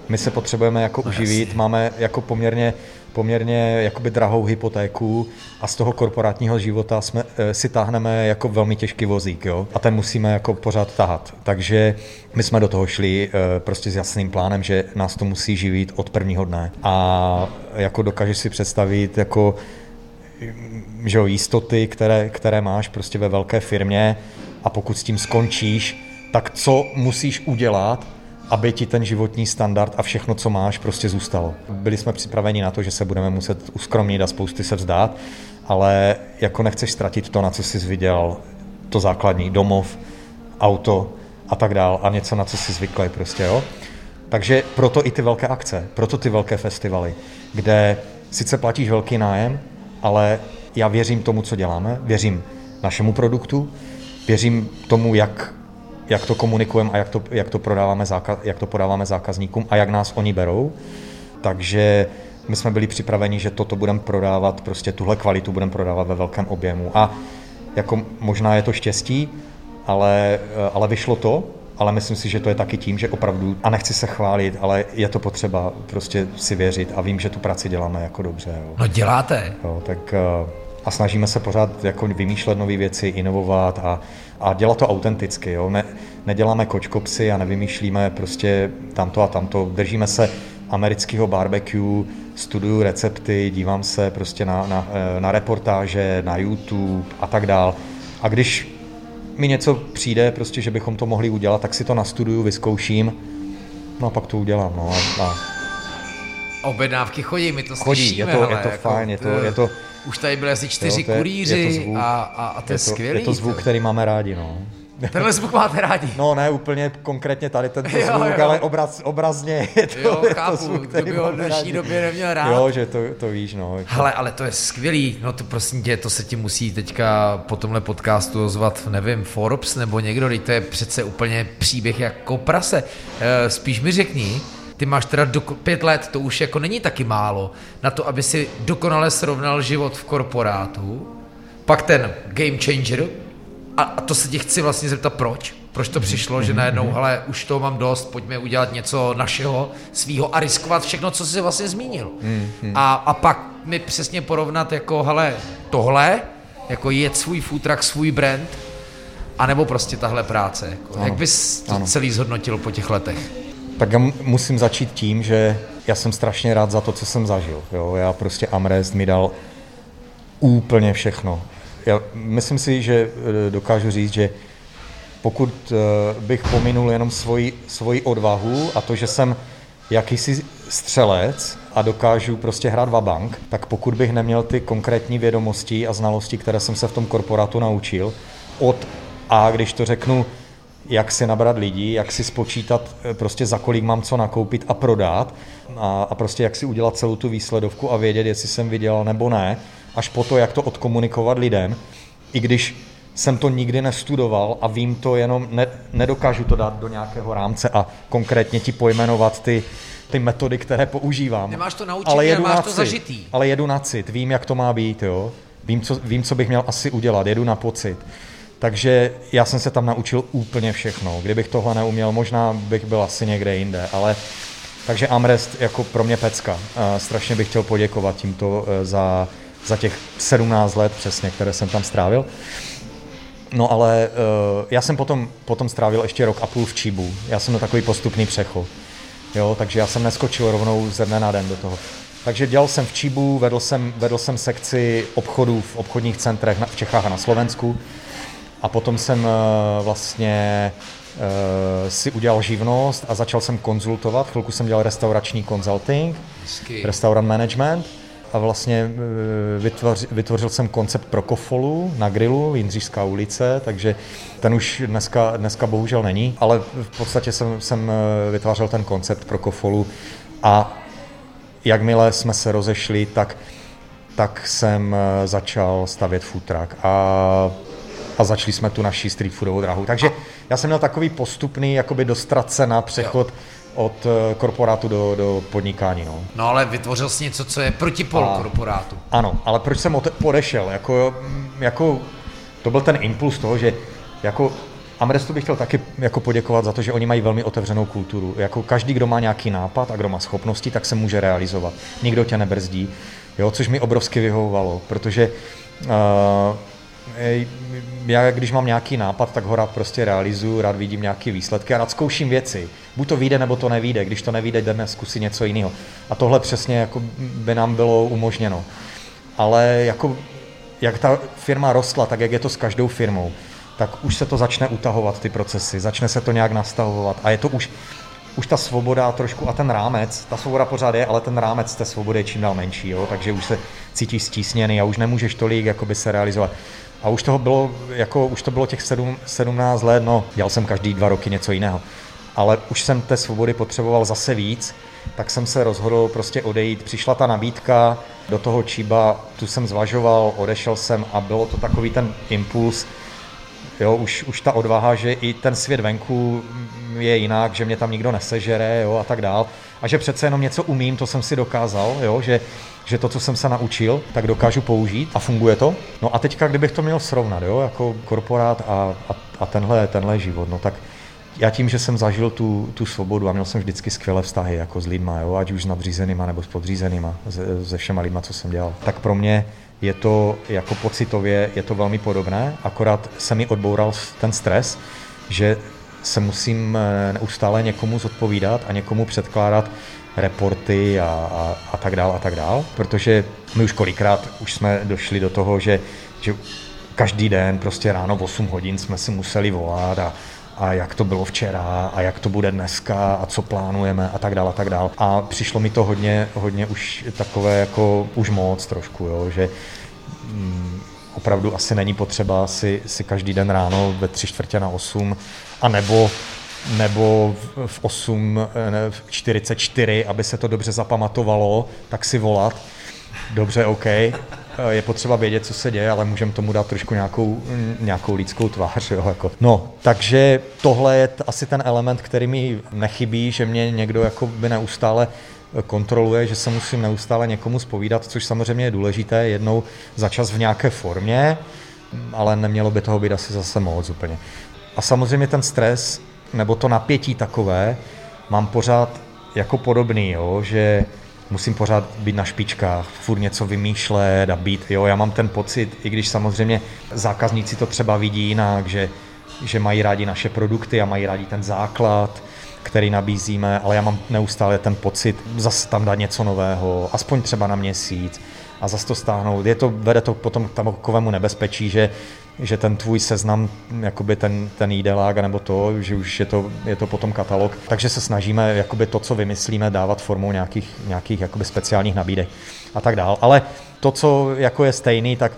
My se potřebujeme jako no, uživit, jasně. máme jako poměrně poměrně jakoby drahou hypotéku a z toho korporátního života jsme, e, si táhneme jako velmi těžký vozík, jo? A ten musíme jako pořád tahat. Takže my jsme do toho šli e, prostě s jasným plánem, že nás to musí živit od prvního dne. A jako dokážeš si představit jako že jo, jistoty, které, které máš prostě ve velké firmě a pokud s tím skončíš, tak co musíš udělat, aby ti ten životní standard a všechno, co máš, prostě zůstalo. Byli jsme připraveni na to, že se budeme muset uskromnit a spousty se vzdát, ale jako nechceš ztratit to, na co jsi vydělal, to základní, domov, auto a tak dál a něco, na co jsi zvyklý prostě, jo. Takže proto i ty velké akce, proto ty velké festivaly, kde sice platíš velký nájem, ale já věřím tomu, co děláme, věřím našemu produktu, věřím tomu, jak jak to komunikujeme a jak to, jak to, prodáváme zákaz, jak to podáváme zákazníkům a jak nás oni berou. Takže my jsme byli připraveni, že toto budeme prodávat, prostě tuhle kvalitu budeme prodávat ve velkém objemu. A jako možná je to štěstí, ale, ale vyšlo to, ale myslím si, že to je taky tím, že opravdu, a nechci se chválit, ale je to potřeba prostě si věřit a vím, že tu práci děláme jako dobře. Jo. No děláte. Jo, tak eh, a snažíme se pořád jako vymýšlet nové věci, inovovat a, a dělat to autenticky. Jo? Ne, neděláme kočkopsy a nevymýšlíme prostě tamto a tamto. Držíme se amerického barbecue, studuju recepty, dívám se prostě na, na, eh, na reportáže, na YouTube a tak dál. A když mi něco přijde, prostě, že bychom to mohli udělat, tak si to nastuduju, vyzkouším, no a pak to udělám. No a, a... Objednávky chodí, my to chodí, slyšíme. Je to, hele, je to jako fajn, je to, je to, už tady byly asi čtyři jo, to je, kurýři je to zvuk, a, a, a to je, je to, skvělý. Je to zvuk, který máme rádi, no. Tenhle zvuk máte rádi? No ne úplně konkrétně tady jo, zvuk, jo. ale obraz, obrazně je to, jo, je chápu, to zvuk, který by ho v dnešní době neměl rád. Jo, že to, to víš, no. Hele, ale to je skvělý, no to prosím tě, to se ti musí teďka po tomhle podcastu ozvat, nevím, Forbes nebo někdo, to je přece úplně příběh jako prase. E, spíš mi řekni, ty máš teda do, pět let, to už jako není taky málo, na to, aby si dokonale srovnal život v korporátu, pak ten game changer, a, a to se ti chci vlastně zeptat, proč? Proč to přišlo, že najednou, hele, už to mám dost, pojďme udělat něco našeho, svýho a riskovat všechno, co jsi vlastně zmínil. A, a pak mi přesně porovnat jako, hele, tohle Jako jet svůj truck, svůj brand, anebo prostě tahle práce? Jako, Ano. jak bys to Ano. celý zhodnotil po těch letech? Tak já mu- musím začít tím, že já jsem strašně rád za to, co jsem zažil. Jo? Já prostě Amrest mi dal úplně všechno. Já myslím si, že eh, dokážu říct, že pokud eh, bych pominul jenom svoji, svoji odvahu a to, že jsem jakýsi střelec a dokážu prostě hrát vabank, tak pokud bych neměl ty konkrétní vědomosti a znalosti, které jsem se v tom korporátu naučil, od A, když to řeknu, jak si nabrat lidí, jak si spočítat eh, prostě za kolik mám co nakoupit a prodat a, a prostě jak si udělat celou tu výsledovku a vědět, jestli jsem vydělal nebo ne, až po to, jak to odkomunikovat lidem, i když jsem to nikdy nestudoval a vím to jenom, ne, nedokážu to dát do nějakého rámce a konkrétně ti pojmenovat ty, ty metody, které používám. Nemáš to naučený, ale jedu máš na to cit. zažitý. Ale jedu na cit, vím, jak to má být, jo. Vím co, vím, co bych měl asi udělat, jedu na pocit. Takže já jsem se tam naučil úplně všechno. Kdybych tohle neuměl, možná bych byl asi někde jinde, ale takže Amrest jako pro mě pecka. Strašně bych chtěl poděkovat tímto eh, za, za těch 17 let přesně, které jsem tam strávil. No ale uh, já jsem potom, potom strávil ještě rok a půl v Číbu. Já jsem na takový postupný přechod. Jo, takže já jsem neskočil rovnou ze dne na den do toho. Takže dělal jsem v Číbu, vedl jsem, vedl jsem sekci obchodů v obchodních centrech na, v Čechách a na Slovensku. A potom jsem uh, vlastně uh, si udělal živnost a začal jsem konzultovat. Chvilku jsem dělal restaurační consulting, Hezky. restaurant management a vlastně eh, vytvořil, vytvořil jsem koncept pro kofolu na grilu, Jindřišská ulice, takže ten už dneska, dneska bohužel není, ale v podstatě jsem, jsem eh, vytvářel ten koncept pro kofolu a jakmile jsme se rozešli, tak, tak jsem eh, začal stavět truck a, a začali jsme tu naši street foodovou dráhu. Takže já jsem měl takový postupný, jakoby dostracena přechod od eh, korporátu do, do podnikání. No. No ale vytvořil jsi něco, co je protipol A- korporátu. Ano, ale proč jsem odešel? Jako, jako, to byl ten impuls toho, že jako Amrestu bych chtěl taky jako poděkovat za to, že oni mají velmi otevřenou kulturu. Jako každý, kdo má nějaký nápad a kdo má schopnosti, tak se může realizovat. Nikdo tě nebrzdí, jo, což mi obrovsky vyhovovalo, protože uh, já když mám nějaký nápad, tak ho rád prostě realizuju, rád vidím nějaké výsledky a rád zkouším věci. Buď to vyjde, nebo to nevyjde. Když to nevyjde, jdeme zkusit něco jiného. A tohle přesně jako by nám bylo umožněno. Ale jako, jak ta firma rostla, tak jak je to s každou firmou, tak už se to začne utahovat, ty procesy, začne se to nějak nastavovat a je to už, už ta svoboda trošku a ten rámec, ta svoboda pořád je, ale ten rámec té svobody je čím dál menší, jo? takže už se cítíš stísněný a už nemůžeš tolik jakoby, se realizovat. A už toho bylo, jako, už to bylo těch sedm, 17 let, no, dělal jsem každý dva roky něco jiného. Ale už jsem té svobody potřeboval zase víc, tak jsem se rozhodl prostě odejít. Přišla ta nabídka do toho Číba, tu jsem zvažoval, odešel jsem a bylo to takový ten impuls, jo, už, už ta odvaha, že i ten svět venku je jinak, že mě tam nikdo nesežere, jo, a tak dál. A že přece jenom něco umím, to jsem si dokázal, jo, že, že to, co jsem se naučil, tak dokážu použít a funguje to. No a teďka, kdybych to měl srovnat, jo, jako korporát a, a, a tenhle, tenhle život, no tak já tím, že jsem zažil tu, tu svobodu a měl jsem vždycky skvělé vztahy jako s lidma, jo, ať už s nadřízenýma nebo s podřízenýma, se, se všema lidma, co jsem dělal, tak pro mě je to jako pocitově, je to velmi podobné, akorát se mi odboural ten stres, že se musím eh, neustále někomu zodpovídat a někomu předkládat reporty a, a, a tak dál a tak dál, protože my už kolikrát už jsme došli do toho, že, že každý den prostě ráno v 8 hodin jsme si museli volat a, a jak to bylo včera a jak to bude dneska a co plánujeme a tak dál a tak dál. A přišlo mi to hodně, hodně už takové jako už moc trošku, jo, že mm, opravdu asi není potřeba si, si každý den ráno ve tři čtvrtě na 8 a nebo nebo v- v 8, eh, ne, v 44, aby se to dobře zapamatovalo, tak si volat. Dobře, OK. Je potřeba vědět, co se děje, ale můžeme tomu dát trošku nějakou, nějakou lidskou tvář. Jo, jako. No, takže tohle je t- asi ten element, který mi nechybí, že mě někdo jako by neustále kontroluje, že se musím neustále někomu spovídat, což samozřejmě je důležité jednou za čas v nějaké formě, ale nemělo by toho být asi zase moc úplně. A samozřejmě ten stres, nebo to napětí takové, mám pořád jako podobný, jo, že musím pořád být na špičkách, furt něco vymýšlet a být, jo, já mám ten pocit, i když samozřejmě zákazníci to třeba vidí jinak, že, že mají rádi naše produkty a mají rádi ten základ, který nabízíme, ale já mám neustále ten pocit zase tam dát něco nového, aspoň třeba na měsíc a zase to stáhnout. Je to, vede to potom k takovému nebezpečí, že, že ten tvůj seznam, jakoby ten, ten jídelák, nebo to, že už je to, je to potom katalog. Takže se snažíme jakoby to, co vymyslíme, dávat formou nějakých, nějakých jakoby speciálních nabídek a tak dál. Ale to, co jako je stejný, tak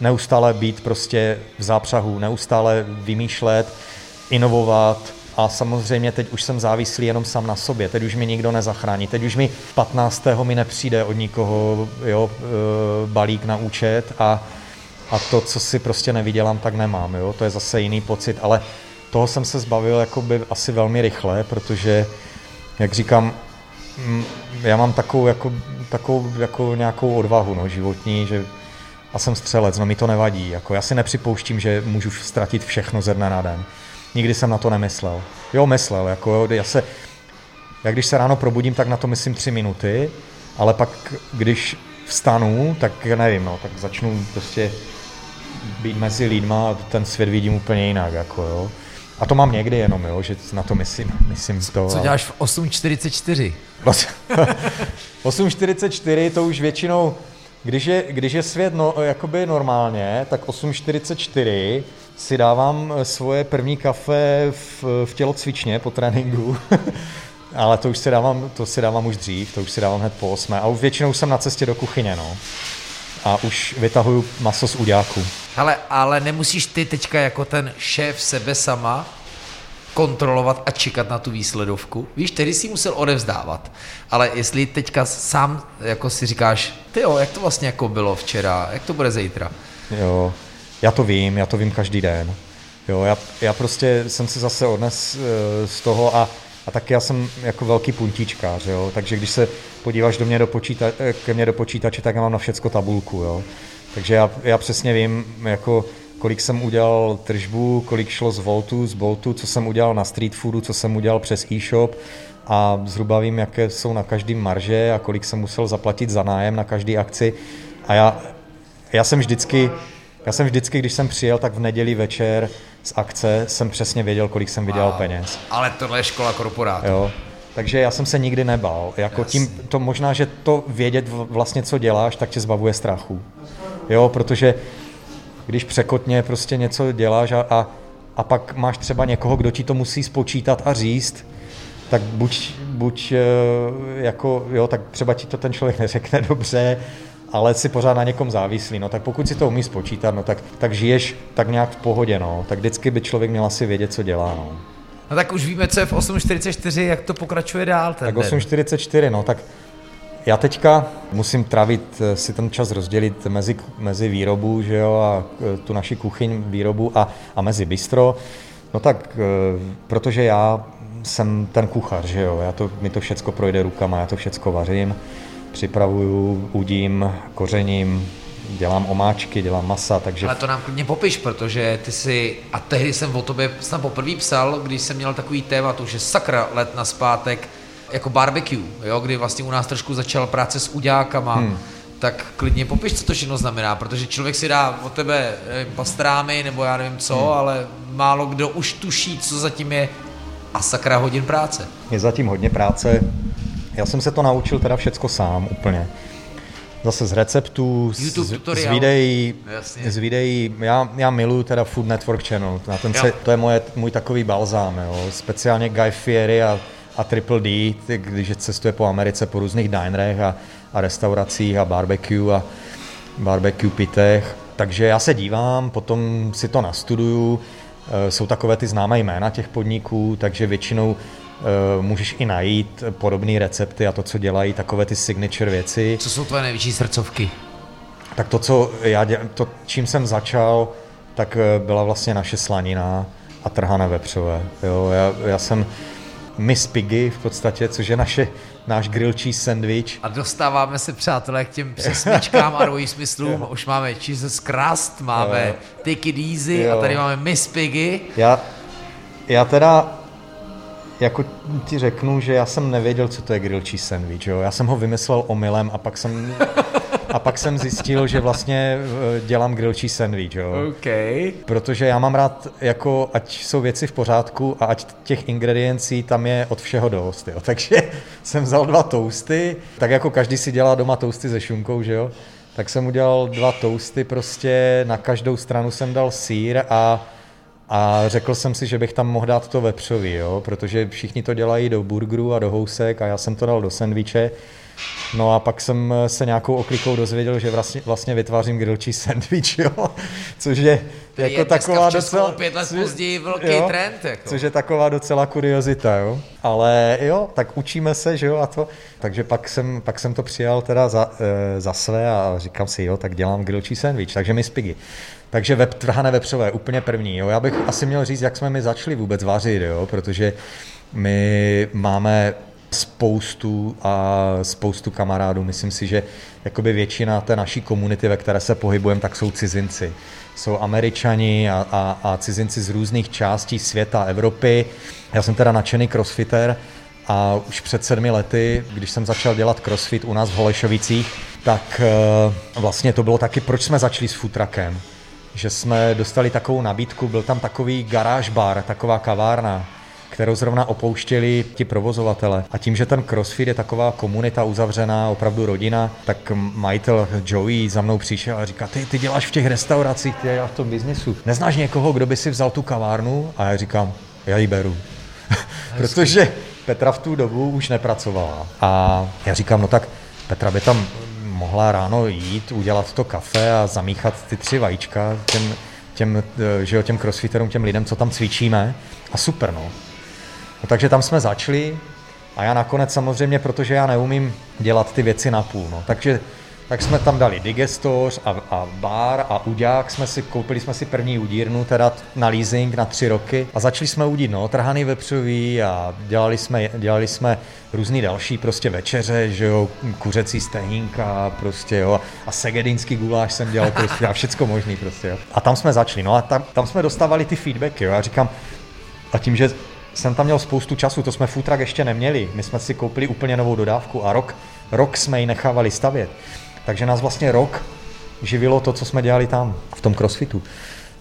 neustále být prostě v zápřahu, neustále vymýšlet, inovovat, a samozřejmě teď už jsem závislý jenom sám na sobě, teď už mi nikdo nezachrání, teď už mi 15. mi nepřijde od nikoho jo, e, balík na účet a, a to, co si prostě nevydělám, tak nemám, jo, to je zase jiný pocit, ale toho jsem se zbavil jakoby asi velmi rychle, protože, jak říkám, mm, já mám takovou, jako, takovou jako nějakou odvahu no, životní, že a jsem střelec, no mi to nevadí. Jako, já si nepřipouštím, že můžu ztratit všechno ze dne na den. Nikdy jsem na to nemyslel. Jo, myslel, jako já se, já když se ráno probudím, tak na to myslím tři minuty, ale pak, když vstanu, tak nevím, no, tak začnu prostě být mezi lidma a ten svět vidím úplně jinak, jako jo. A to mám někdy jenom, jo, že na to myslím, myslím to. Co děláš v 8.44? 8.44 to už většinou, když je, když je svět no, jakoby normálně, tak 8.44 si dávám eh, svoje první kafe v, v tělocvičně po tréninku, ale to už si dávám, to si dávám už dřív, to už si dávám hned po osmé a už většinou jsem na cestě do kuchyně, no. A už vytahuju maso z uděláku. Hele, ale nemusíš ty teďka jako ten šéf sebe sama kontrolovat a čekat na tu výsledovku. Víš, tedy si musel odevzdávat. Ale jestli teďka sám jako si říkáš, ty jo, jak to vlastně jako bylo včera, jak to bude zítra? Jo, já to vím, já to vím každý den. Jo, já, já prostě jsem se zase odnes eh, z toho a, a taky já jsem jako velký puntíčkář, jo, takže když se podíváš do mě do počíta, eh, ke mně do počítače, tak já mám na všecko tabulku, jo. Takže já, já přesně vím, jako kolik jsem udělal tržbu, kolik šlo z Voltu, z Boltu, co jsem udělal na street foodu, co jsem udělal přes e-shop a zhruba vím, jaké jsou na každém marže a kolik jsem musel zaplatit za nájem na každý akci. A já, já jsem vždycky, já jsem vždycky, když jsem přijel, tak v neděli večer z akce jsem přesně věděl, kolik jsem vydělal wow. peněz. Ale tohle je škola korporátu. Jo. Takže já jsem se nikdy nebal. Jako tím, to možná, že to vědět vlastně, co děláš, tak tě zbavuje strachu. Jo, protože když překotně prostě něco děláš a, a, a pak máš třeba někoho, kdo ti to musí spočítat a říct, tak buď, buď eh, jako, jo, tak třeba ti to ten člověk neřekne dobře, ale si pořád na někom závislý, no tak pokud si to umí spočítat, no tak, tak žiješ tak nějak v pohodě, no, tak vždycky by člověk měl asi vědět, co dělá, no. No tak už víme, co je v 8.44, jak to pokračuje dál ten Tak 8.44, no tak já teďka musím travit, eh, si ten čas rozdělit mezi, mezi výrobu, že jo, a eh, tu naši kuchyň, výrobu a, a mezi bistro. No tak, eh, protože já jsem ten kuchař, že jo, já to, mi to všecko projde rukama, já to všecko vařím, připravuju, udím, kořením, dělám omáčky, dělám masa, takže... Ale to nám klidně popiš, protože ty si, a tehdy jsem o tobě jsem poprvé psal, když jsem měl takový téma, to už je sakra let na zpátek, jako barbecue, jo, kdy vlastně u nás trošku začala práce s udělákama, hmm. tak klidně popiš, co to všechno znamená, protože člověk si dá od tebe nevím, pastrámy nebo já nevím co, hmm. ale málo kdo už tuší, co zatím je a sakra hodin práce. Je zatím hodně práce. Já jsem se to naučil teda všecko sám úplně. Zase z receptů, YouTube z, tutoriál. z videí, Jasně. z videí, já, já miluju teda Food Network Channel, na ten se, to je moje, můj takový balzám, jo. speciálně Guy Fieri a a Triple D, když cestuje po Americe po různých dinerech a, a restauracích a barbecue a barbecue pitech. Takže já se dívám, potom si to nastuduju, e, jsou takové ty známé jména těch podniků, takže většinou můžeš i najít podobné recepty a to, co dělají, takové ty signature věci. Co jsou tvoje největší srdcovky? Tak to, co já děl, to, čím jsem začal, tak e, byla vlastně naše slanina a trhané vepřové. Jo, já, já jsem Miss Piggy v podstatě, což je naše, náš grill cheese sandwich. A dostáváme se, přátelé, k těm přesmičkám a dvojím smyslům. Už máme Jesus Crust, máme jo. Take It Easy jo. a tady máme Miss Piggy. Já, já teda jako ti řeknu, že já jsem nevěděl, co to je grilled cheese sandwich, jo. Já jsem ho vymyslel omylem a pak jsem, a pak jsem zjistil, že vlastně eh, dělám grilled cheese sandwich, jo. OK. Protože já mám rád, jako ať jsou věci v pořádku a ať těch ingrediencí tam je od všeho dost, jo. Takže jsem vzal dva toasty, tak jako každý si dělá doma toasty se šunkou, že jo. Tak jsem udělal dva toasty, prostě na každou stranu jsem dal sír a a řekl jsem si, že bych tam mohl dát to vepřový, jo? protože všichni to dělají do burgerů a do housek a já jsem to dal do sendviče. No a pak jsem se nějakou oklikou dozvěděl, že vlastně, vlastně vytvářím cheese sandwich, jo? což je Který jako je taková v Česku docela... pět let což- později velký jo, trend. Jako. Což je taková docela kuriozita, jo. Ale jo, tak učíme se, že jo, a to. Takže pak jsem, pak jsem to přijal teda za, e, za své a říkám si, jo, tak dělám cheese sandwich, takže mi spigy. Takže web, trhané vepřové, úplně první, jo. Já bych asi měl říct, jak jsme mi začali vůbec vařit, jo, protože my máme spoustu a spoustu kamarádů. Myslím si, že jakoby většina té naší komunity, ve které se pohybujeme, tak jsou cizinci. Jsou američani a, a, a cizinci z různých částí světa, Evropy. Já jsem teda nadšený crossfitter a už před sedmi lety, když jsem začal dělat crossfit u nás v Holešovicích, tak eh, vlastně to bylo taky, proč jsme začali s futrakem. Že jsme dostali takovou nabídku, byl tam takový garáž bar, taková kavárna, kterou zrovna opouštěli ti provozovatele. A tím, že ten CrossFit je taková komunita uzavřená, opravdu rodina, tak majitel Joey za mnou přišel a říká, ty, ty děláš v těch restauracích, ty děláš v tom biznesu. Neznáš někoho, kdo by si vzal tu kavárnu? A já říkám, já ji beru. Protože Petra v tu dobu už nepracovala. A já říkám, no tak Petra by tam mohla ráno jít, udělat to kafe a zamíchat ty tři vajíčka těm, těm, eh, že jo, těm crossfiterům, těm lidem, co tam cvičíme. A super, no. No, takže tam jsme začali a já nakonec samozřejmě, protože já neumím dělat ty věci na půl, no, takže tak jsme tam dali digestoř a, a bar a udák jsme si, koupili jsme si první udírnu, teda na leasing na tři roky a začali jsme udít, no, trhaný vepřový a dělali jsme, dělali jsme různý další prostě večeře, že jo, kuřecí stehínka prostě, jo, a segedinský guláš jsem dělal prostě a všecko možný prostě, jo. A tam jsme začali, no a tam, tam jsme dostávali ty feedbacky, jo, já říkám, a tím, že jsem tam měl spoustu času, to jsme futrak ještě neměli. My jsme si koupili úplně novou dodávku a rok, rok jsme ji nechávali stavět. Takže nás vlastně rok živilo to, co jsme dělali tam, v tom crossfitu.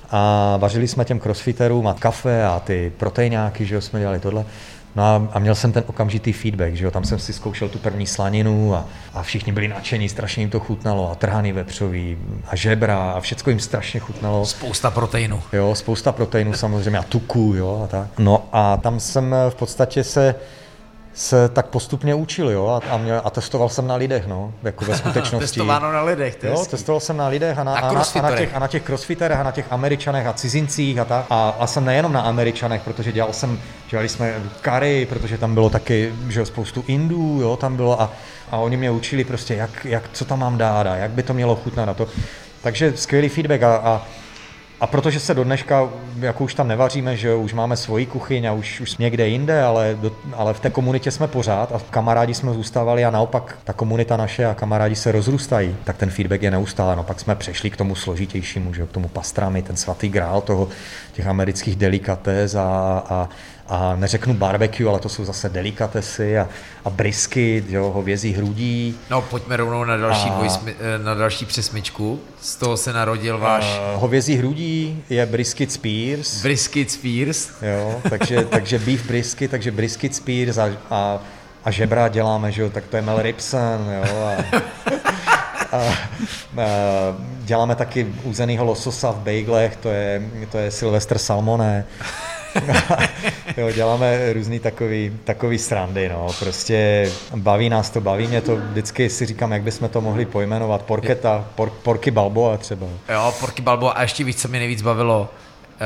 A vařili jsme těm crossfiterům a kafe a ty proteináky, že jo, jsme dělali tohle. No a, a měl jsem ten okamžitý feedback, že jo, tam jsem si zkoušel tu první slaninu a, a všichni byli nadšení, strašně jim to chutnalo a trhaný vepřový a žebra a všecko jim strašně chutnalo. Spousta proteinu. Jo, spousta proteinů samozřejmě a tuku, jo, a tak. No a tam jsem v podstatě se se tak postupně učil, jo, a, a, mě, a testoval jsem na lidech, no, jako ve skutečnosti. Testováno na lidech, to je Jo, testoval jsem na lidech a na, Na a, na, a, na, těch, a na těch crossfiterech a na těch američanech a cizincích a tak. A, a jsem nejenom na američanech, protože dělal jsem, dělali jsme kary, protože tam bylo taky, že spoustu Indů, jo, tam bylo a, a oni mě učili prostě, jak, jak, co tam mám dát a jak by to mělo chutnat na to. Takže skvělý feedback a, a a protože se do dneška, jako už tam nevaříme, že už máme svoji kuchyň a už, už jsme někde jinde, ale, do, ale v té komunitě jsme pořád a kamarádi jsme zůstávali a naopak ta komunita naše a kamarádi se rozrůstají, tak ten feedback je neustále. No pak jsme přešli k tomu složitějšímu, že k tomu pastrami, ten svatý grál toho, těch amerických delikates a, a, a neřeknu barbecue, ale to jsou zase delikatesy a, a brisky, jo, hovězí hrudí, No, pojďme rovnou na další, A- dvojsmi, eh, na další přesmičku. Z toho se narodil váš Uh, hovězí hrudí je brisket spears, brisket spears. jo, takže, takže beef brisket, takže brisket spears a, a, a žebra děláme, že jo, tak to je Mel Ripson, jo, a, a, a děláme taky uzenýho lososa v bejglech, to je, to je Sylvester Salmone, jo, děláme různý takový, takový srandy, no, prostě baví nás to, baví mě to, vždycky si říkám, jak bychom to mohli pojmenovat, porketa, por, porky balboa třeba. Jo, Porky Balbo a ještě víc, co mě nejvíc bavilo,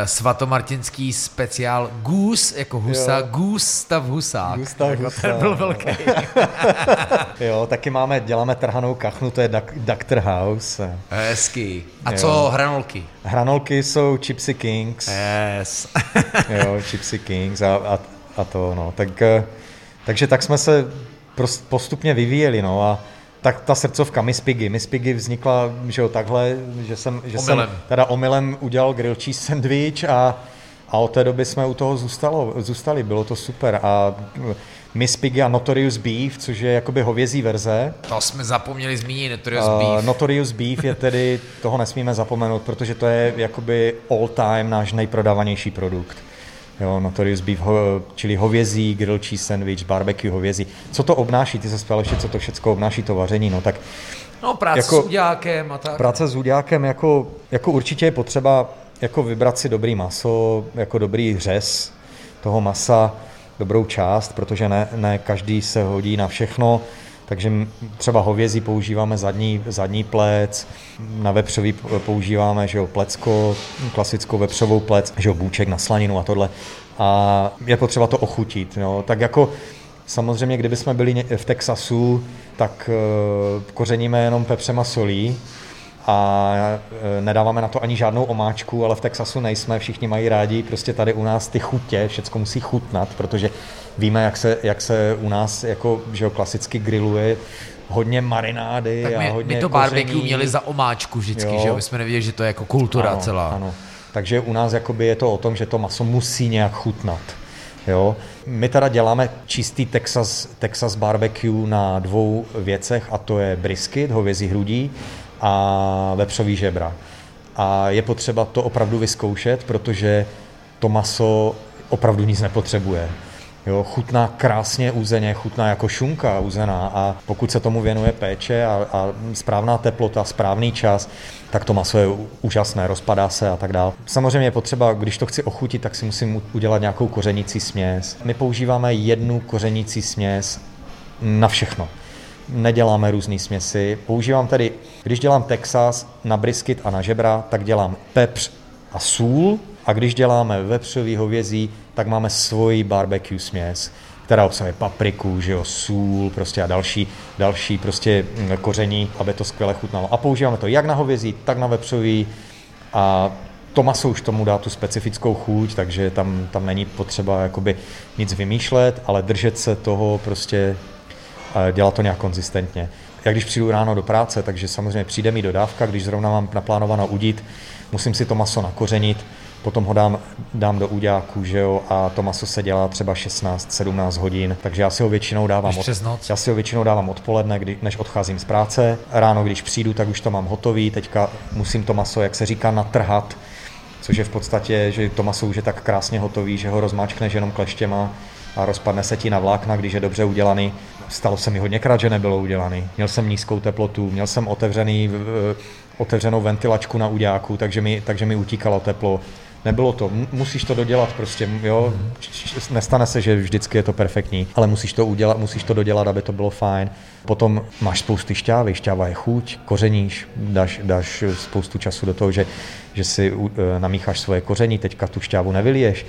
svatomartinský speciál Goose, jako husa, Jo. Goose stav husák. Gustav jako Husák, ten byl velký. Jo, taky máme, děláme trhanou kachnu, to je Doctor House. Hezký. A Jo. co hranolky? Hranolky jsou Chipsy Kings, Yes. jo, Chipsy Kings a, a, a to, no. Tak, eh, takže tak jsme se postupně vyvíjeli, no a tak ta srdcovka Miss Piggy. Miss Piggy vznikla, že jo, takhle, že jsem, že Omylem. jsem teda omylem udělal grilled cheese sandwich a A od té doby jsme u toho zůstalo, zůstali, bylo to super. A Miss Piggy a Notorious Beef, což je jakoby hovězí verze. To jsme zapomněli zmínit, Notorious uh, Beef. Notorious Beef je tedy, toho nesmíme zapomenout, protože to je jakoby all time náš nejprodávanější produkt. Jo, Notorious Beef, ho, čili hovězí, grill cheese sandwich, barbecue hovězí. Co to obnáší? Ty se spěl ještě, co to všechno obnáší, to vaření. No tak No, práce jako, s udělákem a tak. Práce s udělákem, jako, jako určitě je potřeba jako vybrat si dobrý maso, jako dobrý řez toho masa, dobrou část, protože ne, ne každý se hodí na všechno, takže třeba hovězí používáme zadní, zadní plec, na vepřový používáme že jo, plecko, klasickou vepřovou plec, že jo, bůček na slaninu a tohle. A je potřeba to ochutit. Jo. Tak jako samozřejmě, kdyby jsme byli v Texasu, tak uh, kořeníme jenom pepřem a solí, a e, nedáváme na to ani žádnou omáčku, ale v Texasu nejsme, všichni mají rádi, prostě tady u nás ty chutě, všecko musí chutnat, protože víme, jak se, jak se u nás jako, že jo, klasicky grilluje, hodně marinády tak my, a hodně my to koření. barbecue měli za omáčku vždycky, jo. že jo, my jsme nevěděli, že to je jako kultura ano, celá. Ano. Takže u nás jakoby je to o tom, že to maso musí nějak chutnat. Jo. My teda děláme čistý Texas, Texas barbecue na dvou věcech a to je brisket, hovězí hrudí a vepřový žebra. A je potřeba to opravdu vyzkoušet, protože to maso opravdu nic nepotřebuje. Jo, chutná krásně uzeně, chutná jako šunka uzená a pokud se tomu věnuje péče a, a správná teplota, správný čas, tak to maso je úžasné, rozpadá se a tak dále. Samozřejmě je potřeba, když to chci ochutit, tak si musím udělat nějakou kořenící směs. My používáme jednu kořenící směs na všechno neděláme různé směsi. Používám tedy, když dělám Texas na brisket a na žebra, tak dělám pepř a sůl a když děláme vepřový hovězí, tak máme svoji barbecue směs, která obsahuje papriku, že jo, sůl prostě a další, další prostě mm, koření, aby to skvěle chutnalo. A používáme to jak na hovězí, tak na vepřový a to maso už tomu dá tu specifickou chuť, takže tam, tam není potřeba jakoby nic vymýšlet, ale držet se toho prostě dělat to nějak konzistentně. Jak když přijdu ráno do práce, takže samozřejmě přijde mi dodávka, když zrovna mám naplánováno udít, musím si to maso nakořenit, potom ho dám, dám do úďáku, že jo, a to maso se dělá třeba 16-17 hodin, takže já si ho většinou dávám, od, noc. já si ho většinou dávám odpoledne, kdy, než odcházím z práce. Ráno, když přijdu, tak už to mám hotový, teďka musím to maso, jak se říká, natrhat, což je v podstatě, že to maso už je tak krásně hotový, že ho rozmáčkneš jenom kleštěma a rozpadne se ti na vlákna, když je dobře udělaný. Stalo se mi hodněkrát, že nebylo udělaný. Měl jsem nízkou teplotu, měl jsem otevřený, otevřenou ventilačku na uděláku, takže mi, takže mi utíkalo teplo. Nebylo to, musíš to dodělat prostě, jo, nestane se, že vždycky je to perfektní, ale musíš to udělat, musíš to dodělat, aby to bylo fajn. Potom máš spousty šťávy, šťáva je chuť, kořeníš, dáš, dáš spoustu času do toho, že, že si e, namícháš svoje koření, teďka tu šťávu nevyliješ,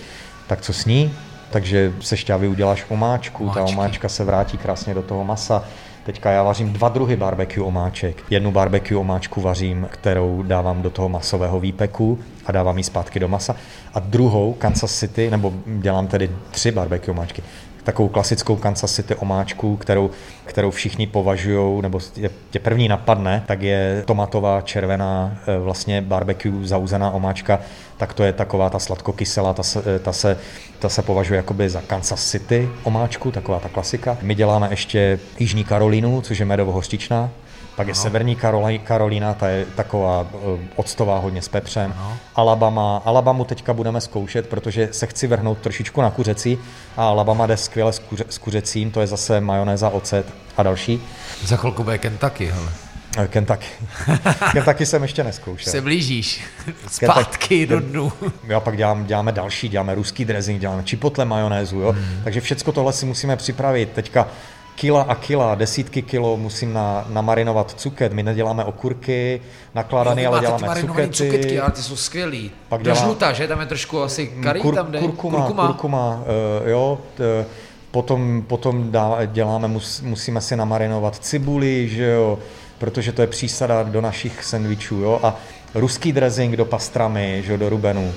tak co s ní? Takže se šťávy uděláš omáčku, Omáčky. ta omáčka se vrátí krásně do toho masa. Teďka já vařím dva druhy barbecue omáček. Jednu barbecue omáčku vařím, kterou dávám do toho masového výpeku a dávám ji zpátky do masa. A druhou Kansas City, nebo dělám tedy tři barbecue omáčky takovou klasickou Kansas City omáčku, kterou, kterou všichni považují, nebo tě, tě první napadne, tak je tomatová červená e, vlastně barbecue zauzená omáčka, tak to je taková ta sladkokyselá, ta se, ta se, ta se považuje jakoby za Kansas City omáčku, taková ta klasika. My děláme ještě Jižní Karolínu, což je medovo-hořčičná pak je ano. Severní Karolína, ta je taková eh, octová hodně s pepřem. Ano. Alabama, Alabamu teďka budeme zkoušet, protože se chci vrhnout trošičku na kuřecí a Alabama jde skvěle s, kuře, s kuřecím, to je zase majonéza, ocet a další. Za chvilku bude Kentucky, hele. Eh, Kentucky. Kentucky jsem ještě neskoušel. Se blížíš. Zpátky do dnu. Já pak dělám, děláme další, děláme ruský dressing, děláme chipotle majonézu, jo. Hmm. Takže všechno tohle si musíme připravit. Teďka kila a kila, desítky kilo musím na, namarinovat cuket. My neděláme okurky nakládaný, no, ale děláme cukety. cuketky, ale ty jsou skvělý. Pak dělá... žluta, že? Tam je trošku asi kari kur, tam jde. Kurkuma, kurkuma. kurkuma uh, jo. T, potom, potom dá, děláme, mus, musíme si namarinovat cibuli, že jo, protože to je přísada do našich sendvičů, jo. A ruský dressing do pastramy, že jo, do rubenu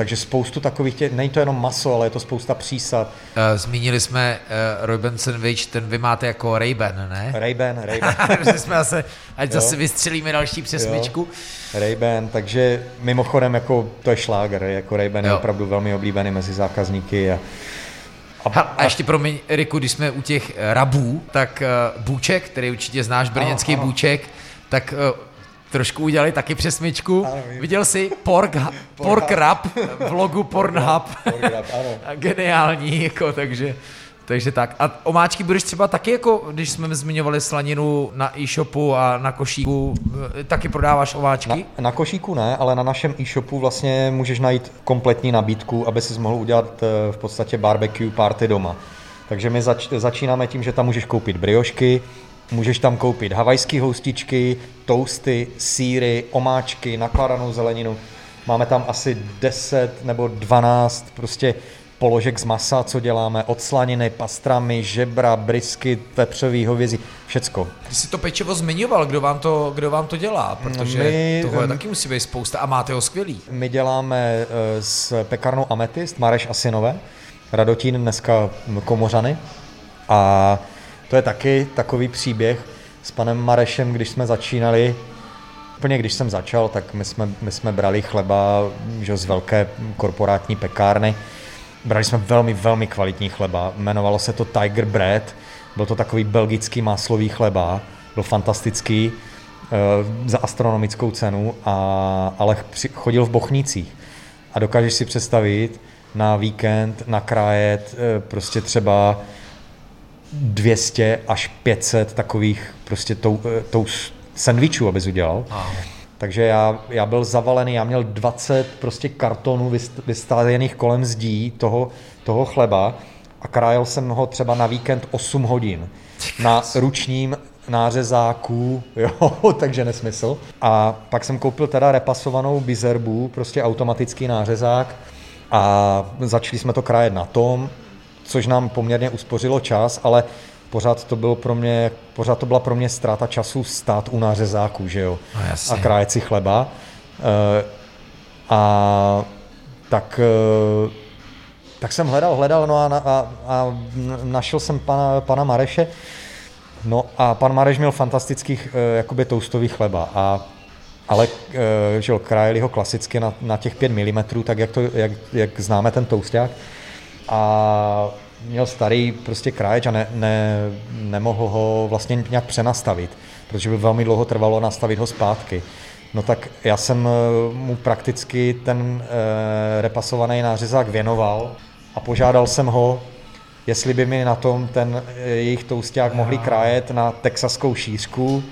takže spoustu takových těch, není to jenom maso, ale je to spousta přísad. Uh, zmínili jsme uh, Reuben sandwich, ten vy máte jako Ray-Ban, ne? Ray-Ban, Ray-Ban. jsme zase, ať zase vystřelíme další přesmičku. Ray-Ban, takže mimochodem jako to je šláger, jako Ray-Ban je opravdu velmi oblíbený mezi zákazníky a, a, a ještě promiň, Riku, když jsme u těch rabů, tak uh, Bůček, který určitě znáš, brněnský ano, ano. Bůček, tak uh, trošku udělali taky přesmičku. Ano, Viděl jsi Pork, pork Rap v logu Pornhub. Pork rap, ano. Geniální, jako, takže takže tak. A omáčky budeš třeba taky jako, když jsme zmiňovali slaninu na e-shopu a na košíku, eh, taky prodáváš omáčky? Na, na košíku ne, ale na našem e-shopu vlastně můžeš najít kompletní nabídku, aby si mohl udělat eh, v podstatě barbecue party doma. Takže my zač, začínáme tím, že tam můžeš koupit briošky, můžeš tam koupit havajské houstičky, toasty, síry, omáčky, nakladanou zeleninu. Máme tam asi 10 nebo 12 prostě položek z masa, co děláme, od slaniny, pastramy, žebra, brisky, vepřový hovězí, všecko. Ty jsi to pečivo zmiňoval, kdo vám to, kdo vám to dělá, protože my, toho je taky musí být spousta a máte ho skvělý. My děláme eh, s pekárnou Ametist, Mareš Asinové, Radotín dneska Komořany a to je taky takový příběh s panem Marešem, když jsme začínali, úplně když jsem začal, tak my jsme, my jsme brali chleba že, z velké korporátní pekárny, Brali jsme velmi, velmi kvalitní chleba, jmenovalo se to Tiger Bread, byl to takový belgický máslový chleba, byl fantastický e, za astronomickou cenu, a, ale chodil v Bochnicích. A dokážeš si představit na víkend nakrájet e, prostě třeba 200 až 500 takových prostě tou, e, tou sandvičů, abys udělal. Wow. Takže já, já byl zavalený, já měl 20 prostě kartonů vystájených kolem zdí toho, toho chleba a krájel jsem ho třeba na víkend 8 hodin na ručním nářezáku, jo, takže nesmysl. A pak jsem koupil teda repasovanou bizerbu, prostě automatický nářezák a začali jsme to krájet na tom, což nám poměrně uspořilo čas, ale pořád to bylo pro mě, pořád to byla pro mě ztráta času stát u nářezáku, že jo, no, a krájet si chleba. E, a tak, e, tak jsem hledal, hledal, no a, a, a našel jsem pana, pana Mareše, no a pan Mareš měl fantastických e, jakoby toustový chleba a ale že jo, krájeli ho klasicky na, na těch 5 mm, tak jak, to, jak, jak známe ten tousták. A měl starý prostě kráječ a ne, ne, nemohl ho vlastně nějak přenastavit, protože by velmi dlouho trvalo nastavit ho zpátky. No tak já jsem eh, mu prakticky ten e, repasovaný nářezák věnoval a požádal jsem ho, jestli by mi na tom ten e, jejich tousták mohli krájet na texaskou šířku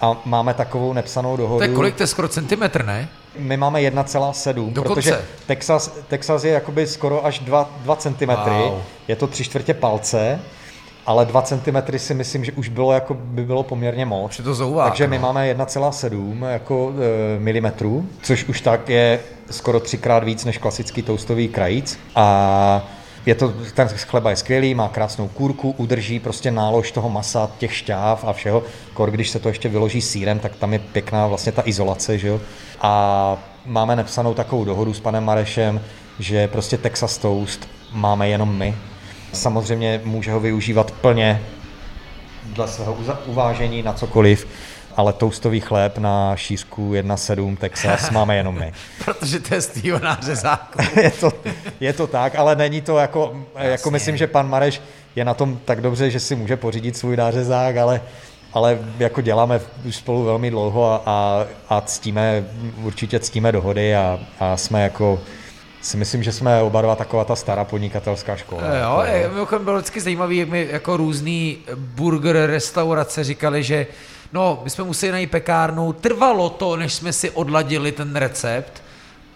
a máme takovou nepsanou dohodu. To je kolik, to je skoro centimetr, ne? my máme 1,7, protože Texas, Texas je jakoby skoro až 2, 2 cm, wow. je to tři čtvrtě palce, ale 2 cm si myslím, že už bylo jako by bylo poměrně moc. To zouvák, Takže my no. máme 1,7 jako e, milimetrů, což už tak je skoro třikrát víc než klasický toastový krajíc. A je to, ten chleba je skvělý, má krásnou kůrku, udrží prostě nálož toho masa, těch šťáv a všeho. Kor, když se to ještě vyloží sírem, tak tam je pěkná vlastně ta izolace, že jo. A máme nepsanou takovou dohodu s panem Marešem, že prostě Texas Toast máme jenom my. Samozřejmě může ho využívat plně dle svého uvážení na cokoliv ale toastový chléb na šířku 1.7 Texas máme jenom my. Protože to je z nářezáku. je, to, je to tak, ale není to jako, jako myslím, že pan Mareš je na tom tak dobře, že si může pořídit svůj nářezák, ale ale jako děláme už spolu velmi dlouho a, a, a ctíme, určitě ctíme dohody a, a jsme jako si myslím, že jsme oba dva taková ta stará podnikatelská škola. Jo, je, mimochodem bylo vždycky zajímavé, jak mi jako různý burger restaurace říkali, že No, my jsme museli najít pekárnu, trvalo to, než jsme si odladili ten recept,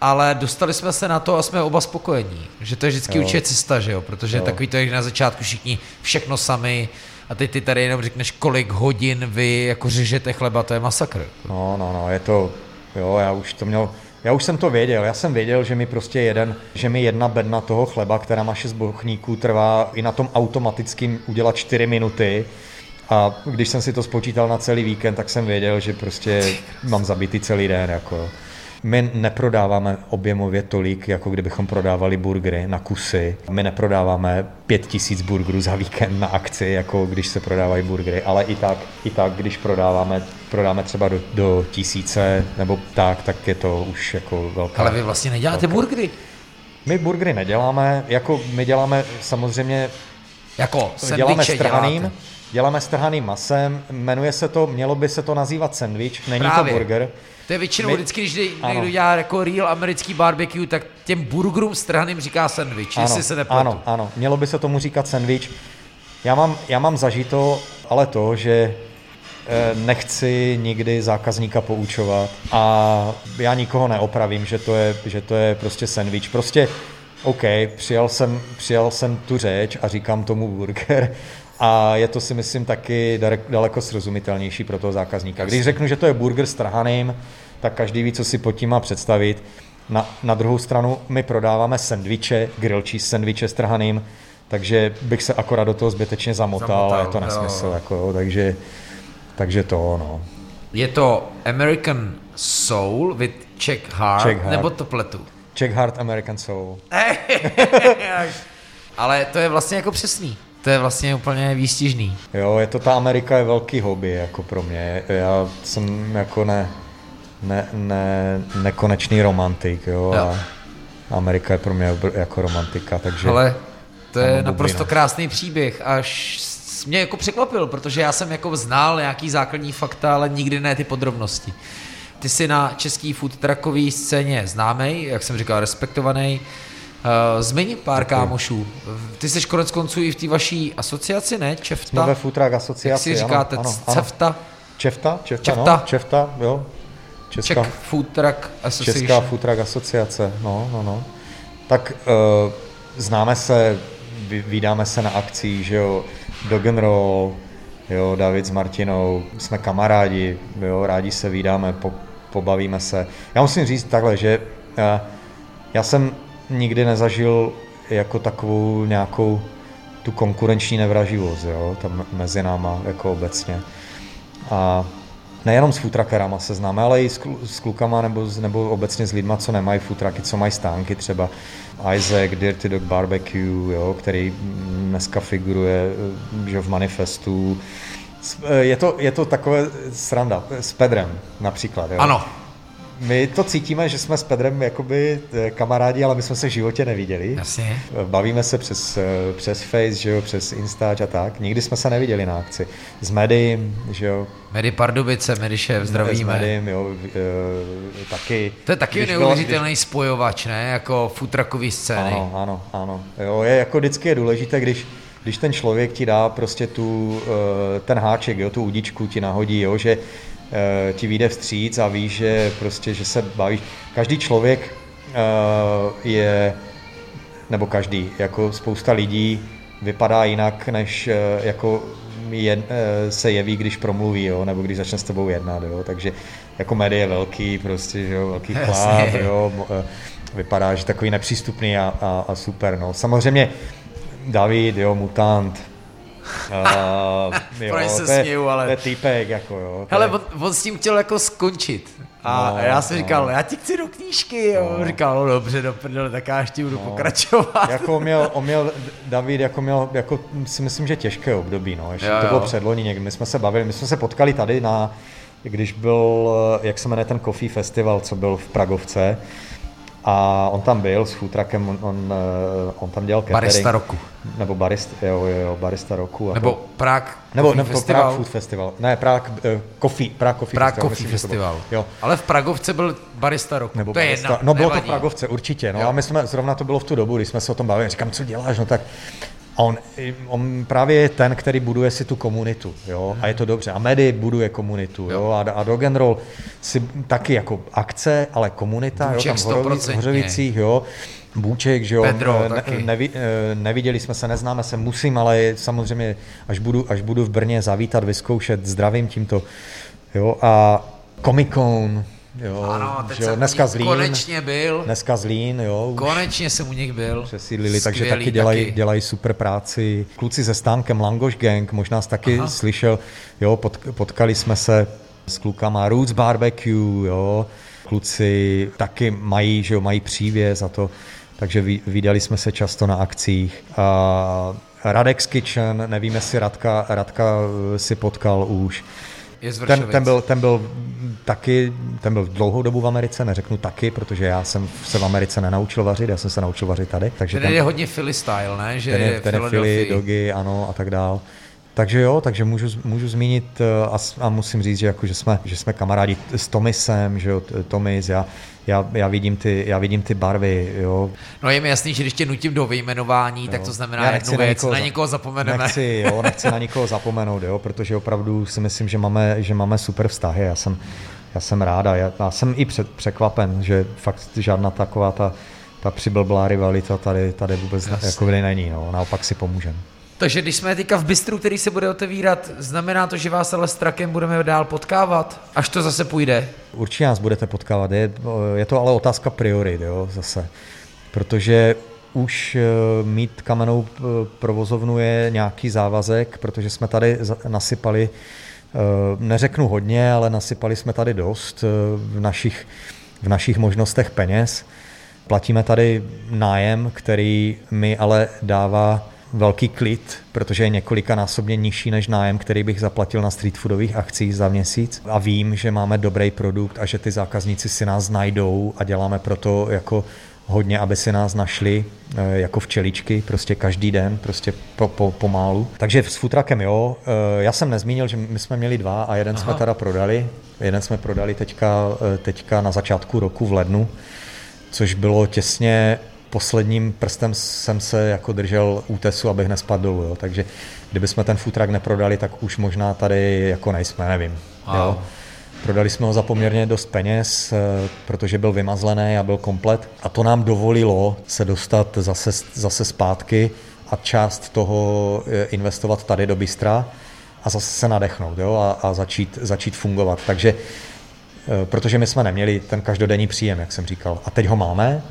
ale dostali jsme se na to a jsme oba spokojení. Že to je vždycky určitě cesta, že jo? Protože jo. takový to je na začátku všichni všechno sami a teď ty tady jenom řekneš, kolik hodin vy jako řežete chleba, to je masakr. No, no, no, je to, jo, já už to měl, já už jsem to věděl, já jsem věděl, že mi prostě jeden, že mi jedna bedna toho chleba, která má šest bochníků, trvá i na tom automatickým udělat 4 minuty, a když jsem si to spočítal na celý víkend, tak jsem věděl, že prostě mám zabitý celý den. Jako. My neprodáváme objemově tolik, jako kdybychom prodávali burgery na kusy. My neprodáváme pět tisíc burgerů za víkend na akci, jako když se prodávají burgery, ale i tak, i tak když prodáváme, prodáme třeba do, do tisíce nebo tak, tak je to už jako velká... Ale vy vlastně neděláte velká. burgery. My burgery neděláme, jako my děláme samozřejmě Jako děláme strhaným, děláte. Děláme strhaným masem, jmenuje se to, mělo by se to nazývat sandwich, není Právě. to burger. To je většinou My- vždycky, když někdo Ano. dělá jako real americký barbecue, tak těm burgerům strhaným říká sandwich, jestli se nepletu. ano, ano, mělo by se tomu říkat sandwich. Já mám, já mám zažito, ale to, že eh, nechci nikdy zákazníka poučovat a já nikoho neopravím, že to je, že to je prostě sandwich. Prostě OK, přijal jsem, přijal jsem tu řeč a říkám tomu burger a je to si myslím taky daleko srozumitelnější pro toho zákazníka. Když řeknu, že to je burger s trhaným, tak každý ví, co si pod tím má představit. Na, na druhou stranu my prodáváme sendviče, grill cheese sendviče s trhaným, takže bych se akorát do toho zbytečně zamotal, Zamotal, je to nesmysl, jako, jo, takže, takže to, no. Je to American Soul with Czech Heart, Czech Heart. nebo to pletu? Czech Heart American Soul. Ale to je vlastně jako přesný. To je vlastně úplně výstižný. Jo, je to ta Amerika je velký hobby jako pro mě. Já jsem jako ne, ne, ne nekonečný romantik, jo, Jo. a Amerika je pro mě jako romantika, takže... Ale to je Ano, naprosto bublina. krásný příběh, až mě jako překvapil, protože já jsem jako znal nějaký základní fakta, ale nikdy ne ty podrobnosti. Ty jsi na český food truckové scéně známý, jak jsem říkal, respektovaný. Uh, zmiň pár kámošů. Ty jsi konec konců i v té vaší asociaci, ne? Jsme Čefta? ve Food Truck Jak asociaci, si říkáte? ano, ano, c- ano. Cefta? Čefta? Čefta, Čefta. No, Čefta, jo. Czech Česká, Food Truck Association. Česká Food Truck asociace, no, no, no. Tak uh, známe se, vy- vídáme se na akcích, že jo, Dog Roll, jo, David s Martinou, jsme kamarádi, jo, rádi se vídáme, po, pobavíme se. Já musím říct takhle, že uh, já jsem nikdy nezažil jako takovou nějakou tu konkurenční nevraživost, jo, tam mezi náma jako obecně. A nejenom s futrakerama se známe, ale i s, klu, s klukama nebo, nebo obecně s lidma, co nemají futraky, co mají stánky, třeba Isaac, Dirty Dog Barbecue, jo, který dneska figuruje že v manifestu. Je to, je to takové sranda, s Pedrem například. Jo. Ano, My to cítíme, že jsme s Pedrem jakoby eh, kamarádi, ale my jsme se v životě neviděli. jasně. Bavíme se přes, eh, přes Face, že jo, přes Instač a tak. Nikdy jsme se neviděli na akci. S Medim, že jo, Medy Pardubice, Medy šéf, s zdravíme. Medim, jo, e, taky. To je taky Když neuvěřitelný spojovač, ne? Jako futrakový scény. Ano, ano, ano. Jo, je jako vždycky je důležité, když, když ten člověk ti dá prostě tu, eh, ten háček, jo, tu udičku ti nahodí, jo, že eh, ti vyjde vstříc a víš, že prostě, že se bavíš. Každý člověk eh, je, nebo každý, jako spousta lidí vypadá jinak, než eh, jako je, eh, se jeví, když promluví, jo, nebo když začne s tebou jednat, jo, takže jako média je velký, prostě, že jo, velký chlap, jo, eh, vypadá, že takový nepřístupný a, a, a super, no. Samozřejmě David, jo, mutant, uh, jo, se to, je, směju, ale- to je týpek, jako jo. Hele, on, on s tím chtěl jako skončit. A No, já jsem no. říkal, já ti chci do knížky. No. Říkal, no dobře, do prdele, tak já ještě budu pokračovat. jako on měl, on měl, David jako měl, jako si myslím, že těžké období, no, ještě Jo, to bylo předloni někdy, my jsme se bavili, my jsme se potkali tady na, když byl, eh, jak se jmenuje ten Coffee Festival, co byl v Pragovce, a on tam byl s futrakem, on, on, eh, on tam dělal catering. Barista roku. Nebo barista, jo, jo, jo, barista roku. A Nebo to, Prague nebo, nebo Festival. Prague Food Festival. Ne, Prague, uh, Coffee, Prague Coffee Prague Festival. Coffee myslím. Festival. Jo. Ale v Pragovce byl barista roku. Nebo to je barista. jedna, No bylo to v nevadí. Pragovce, určitě. No Jo. a my jsme, zrovna to bylo v tu dobu, kdy jsme se o tom bavili. Říkám, co děláš? No tak a on, on právě je ten, který buduje si tu komunitu, jo, a je to dobře. A Medy buduje komunitu, jo, a, a Dog and Roll si taky jako akce, ale komunita, jo, Bůček tam v Horovi- 100%. v Hořovicích, jo, Bůček, že jo, Pedro ne, taky. nevi, eh, neviděli jsme se, neznáme se, musím, ale samozřejmě, až budu, až budu v Brně zavítat, vyzkoušet, zdravím tímto, jo, a Comic Con, jo, Ano, teď že jo, jsem dneska Zlín, konečně byl. dneska Zlín, jo, už Konečně jsem u nich byl. přesídlili, takže taky dělají, taky. dělají super práci. Kluci se stánkem Langoš Gang, možná jsi taky Aha. Slyšel, jo, pot, potkali jsme se s klukama Roots Barbecue, jo, kluci taky mají, že jo, mají přívěz a to, takže vydali jsme se často na akcích. A Radex Kitchen, nevím, jestli Radka, Radka si potkal už. Ten, ten, byl, ten byl taky, ten byl dlouhou dobu v Americe, neřeknu taky, protože já jsem se v Americe nenaučil vařit, já jsem se naučil vařit tady. Takže ten, ten je hodně Philly style, ne? Že ten je, ten je Philly, dogy, ano a tak dál. Takže jo, takže můžu, můžu zmínit eh, a, a musím říct, že, jako, že, jsme, že jsme kamarádi s Tomisem, že jo, Tomis, já, já, já, vidím ty, já vidím ty barvy, jo. No je mi jasný, že když tě nutím do vyjmenování, jo. tak to znamená já jednu na věc, někoho, na někoho zapomeneme. Nechci, jo, nechci na někoho zapomenout, jo, protože opravdu si myslím, že máme, že máme super vztahy, já jsem, já jsem ráda, já, já jsem i před, překvapen, že fakt žádná taková ta, ta přiblblá rivalita tady, tady vůbec Jasně. jako není, no, naopak si pomůžeme. Takže když jsme teďka v bistru, který se bude otevírat, znamená to, že vás ale s trakem budeme dál potkávat, až to zase půjde? Určitě nás budete potkávat, je, je to ale otázka priorit, jo, zase. Protože už eh, mít kamenou eh, provozovnu je nějaký závazek, protože jsme tady nasypali, eh, neřeknu hodně, ale nasypali jsme tady dost v našich, v našich možnostech peněz. Platíme tady nájem, který mi ale dává velký klid, protože je několikanásobně nižší než nájem, který bych zaplatil na street foodových akcích za měsíc. A vím, že máme dobrý produkt a že ty zákazníci si nás najdou a děláme proto jako hodně, aby si nás našli eh, jako včeličky, prostě každý den, prostě po, po, pomálu. Takže s futrakem jo, eh, já jsem nezmínil, že my jsme měli dva a jeden Aha. jsme teda prodali. Jeden jsme prodali teďka, eh, teďka na začátku roku v lednu, což bylo těsně posledním prstem jsem se jako držel útesu, abych nespadl dolů, jo. takže kdyby jsme ten futrak neprodali, tak už možná tady jako nejsme, nevím. Wow. Jo. Prodali jsme ho za poměrně dost peněz, eh, protože byl vymazlený a byl komplet a to nám dovolilo se dostat zase, zase zpátky a část toho eh, investovat tady do Bystra a zase se nadechnout jo, a, a začít, začít fungovat. Takže eh, protože my jsme neměli ten každodenní příjem, jak jsem říkal, a teď ho máme,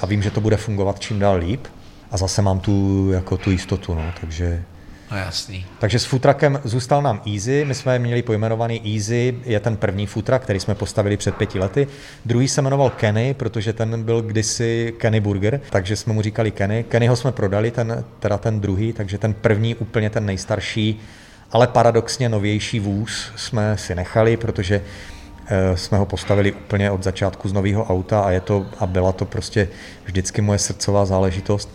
a vím, že to bude fungovat čím dál líp a zase mám tu, jako tu jistotu, no, takže... No jasný. Takže s futrakem zůstal nám Easy, my jsme měli pojmenovaný Easy, je ten první futrak, který jsme postavili před pěti lety. Druhý se jmenoval Kenny, protože ten byl kdysi Kenny Burger, takže jsme mu říkali Kenny. Kennyho jsme prodali, ten, teda ten druhý, takže ten první, úplně ten nejstarší, ale paradoxně novější vůz jsme si nechali, protože jsme ho postavili úplně od začátku z nového auta a, je to, a byla to prostě vždycky moje srdcová záležitost.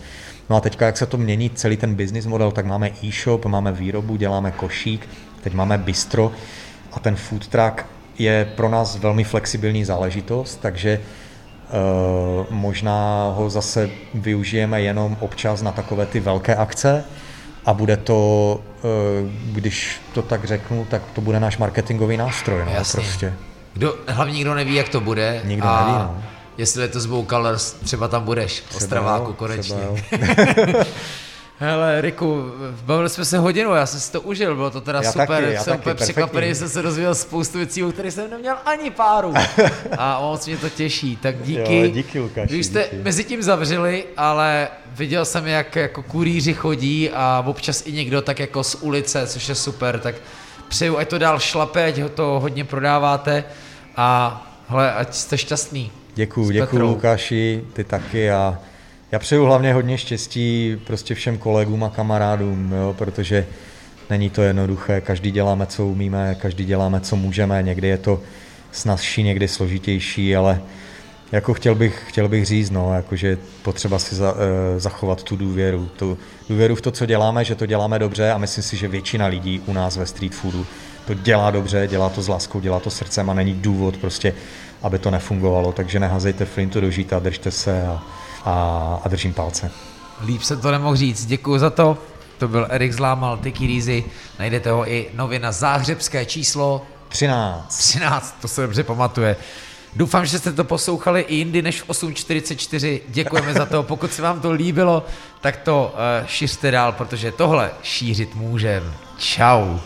No a teďka, jak se to mění celý ten business model, tak máme e-shop, máme výrobu, děláme košík, teď máme bistro a ten food truck je pro nás velmi flexibilní záležitost, takže Uh, možná ho zase využijeme jenom občas na takové ty velké akce a bude to, uh, když to tak řeknu, tak to bude náš marketingový nástroj. No, prostě. Kdo, hlavně nikdo neví, jak to bude. Nikdo a neví, no. Jestli je to z Colors, třeba tam budeš, třeba Ostraváku jo, konečně. Hele, Riku, bavili jsme se hodinu, já jsem si to užil, bylo to teda já super, taky, jsem úplně překvapený, jsem se dozvěděl spoustu věcí, o kterých jsem neměl ani páru. A moc mě to těší, tak díky. Jo, díky, Lukáši, Vy jste díky. mezi tím zavřeli, ale viděl jsem, jak jako kurýři chodí a občas i někdo tak jako z ulice, což je super, tak přeju, ať to dál šlape, ať ho to hodně prodáváte a hle, ať jste šťastný. Děkuju, děkuju Lukáši, ty taky a já přeju hlavně hodně štěstí prostě všem kolegům a kamarádům, jo, protože není to jednoduché, každý děláme, co umíme, každý děláme, co můžeme, někdy je to snazší, někdy složitější, ale jako chtěl bych, chtěl bych říct, no, jako, že potřeba si za, e, zachovat tu důvěru. Tu důvěru v to, co děláme, že to děláme dobře a myslím si, že většina lidí u nás ve street foodu to dělá dobře, dělá to s láskou, dělá to srdcem a není důvod prostě, aby to nefungovalo. Takže nehazejte flintu do žíta, držte se a, a, a držím palce. Líp se to nemohl říct. Děkuji za to. To byl Erik Zlámal, Tiki Rízy. Najdete ho i nově na záhřebské číslo 13. 13, to se dobře pamatuje. Doufám, že jste to poslouchali i jindy než v 8.44. Děkujeme za to. Pokud se vám to líbilo, tak to uh, šiřte dál, protože tohle šířit můžem. Ciao.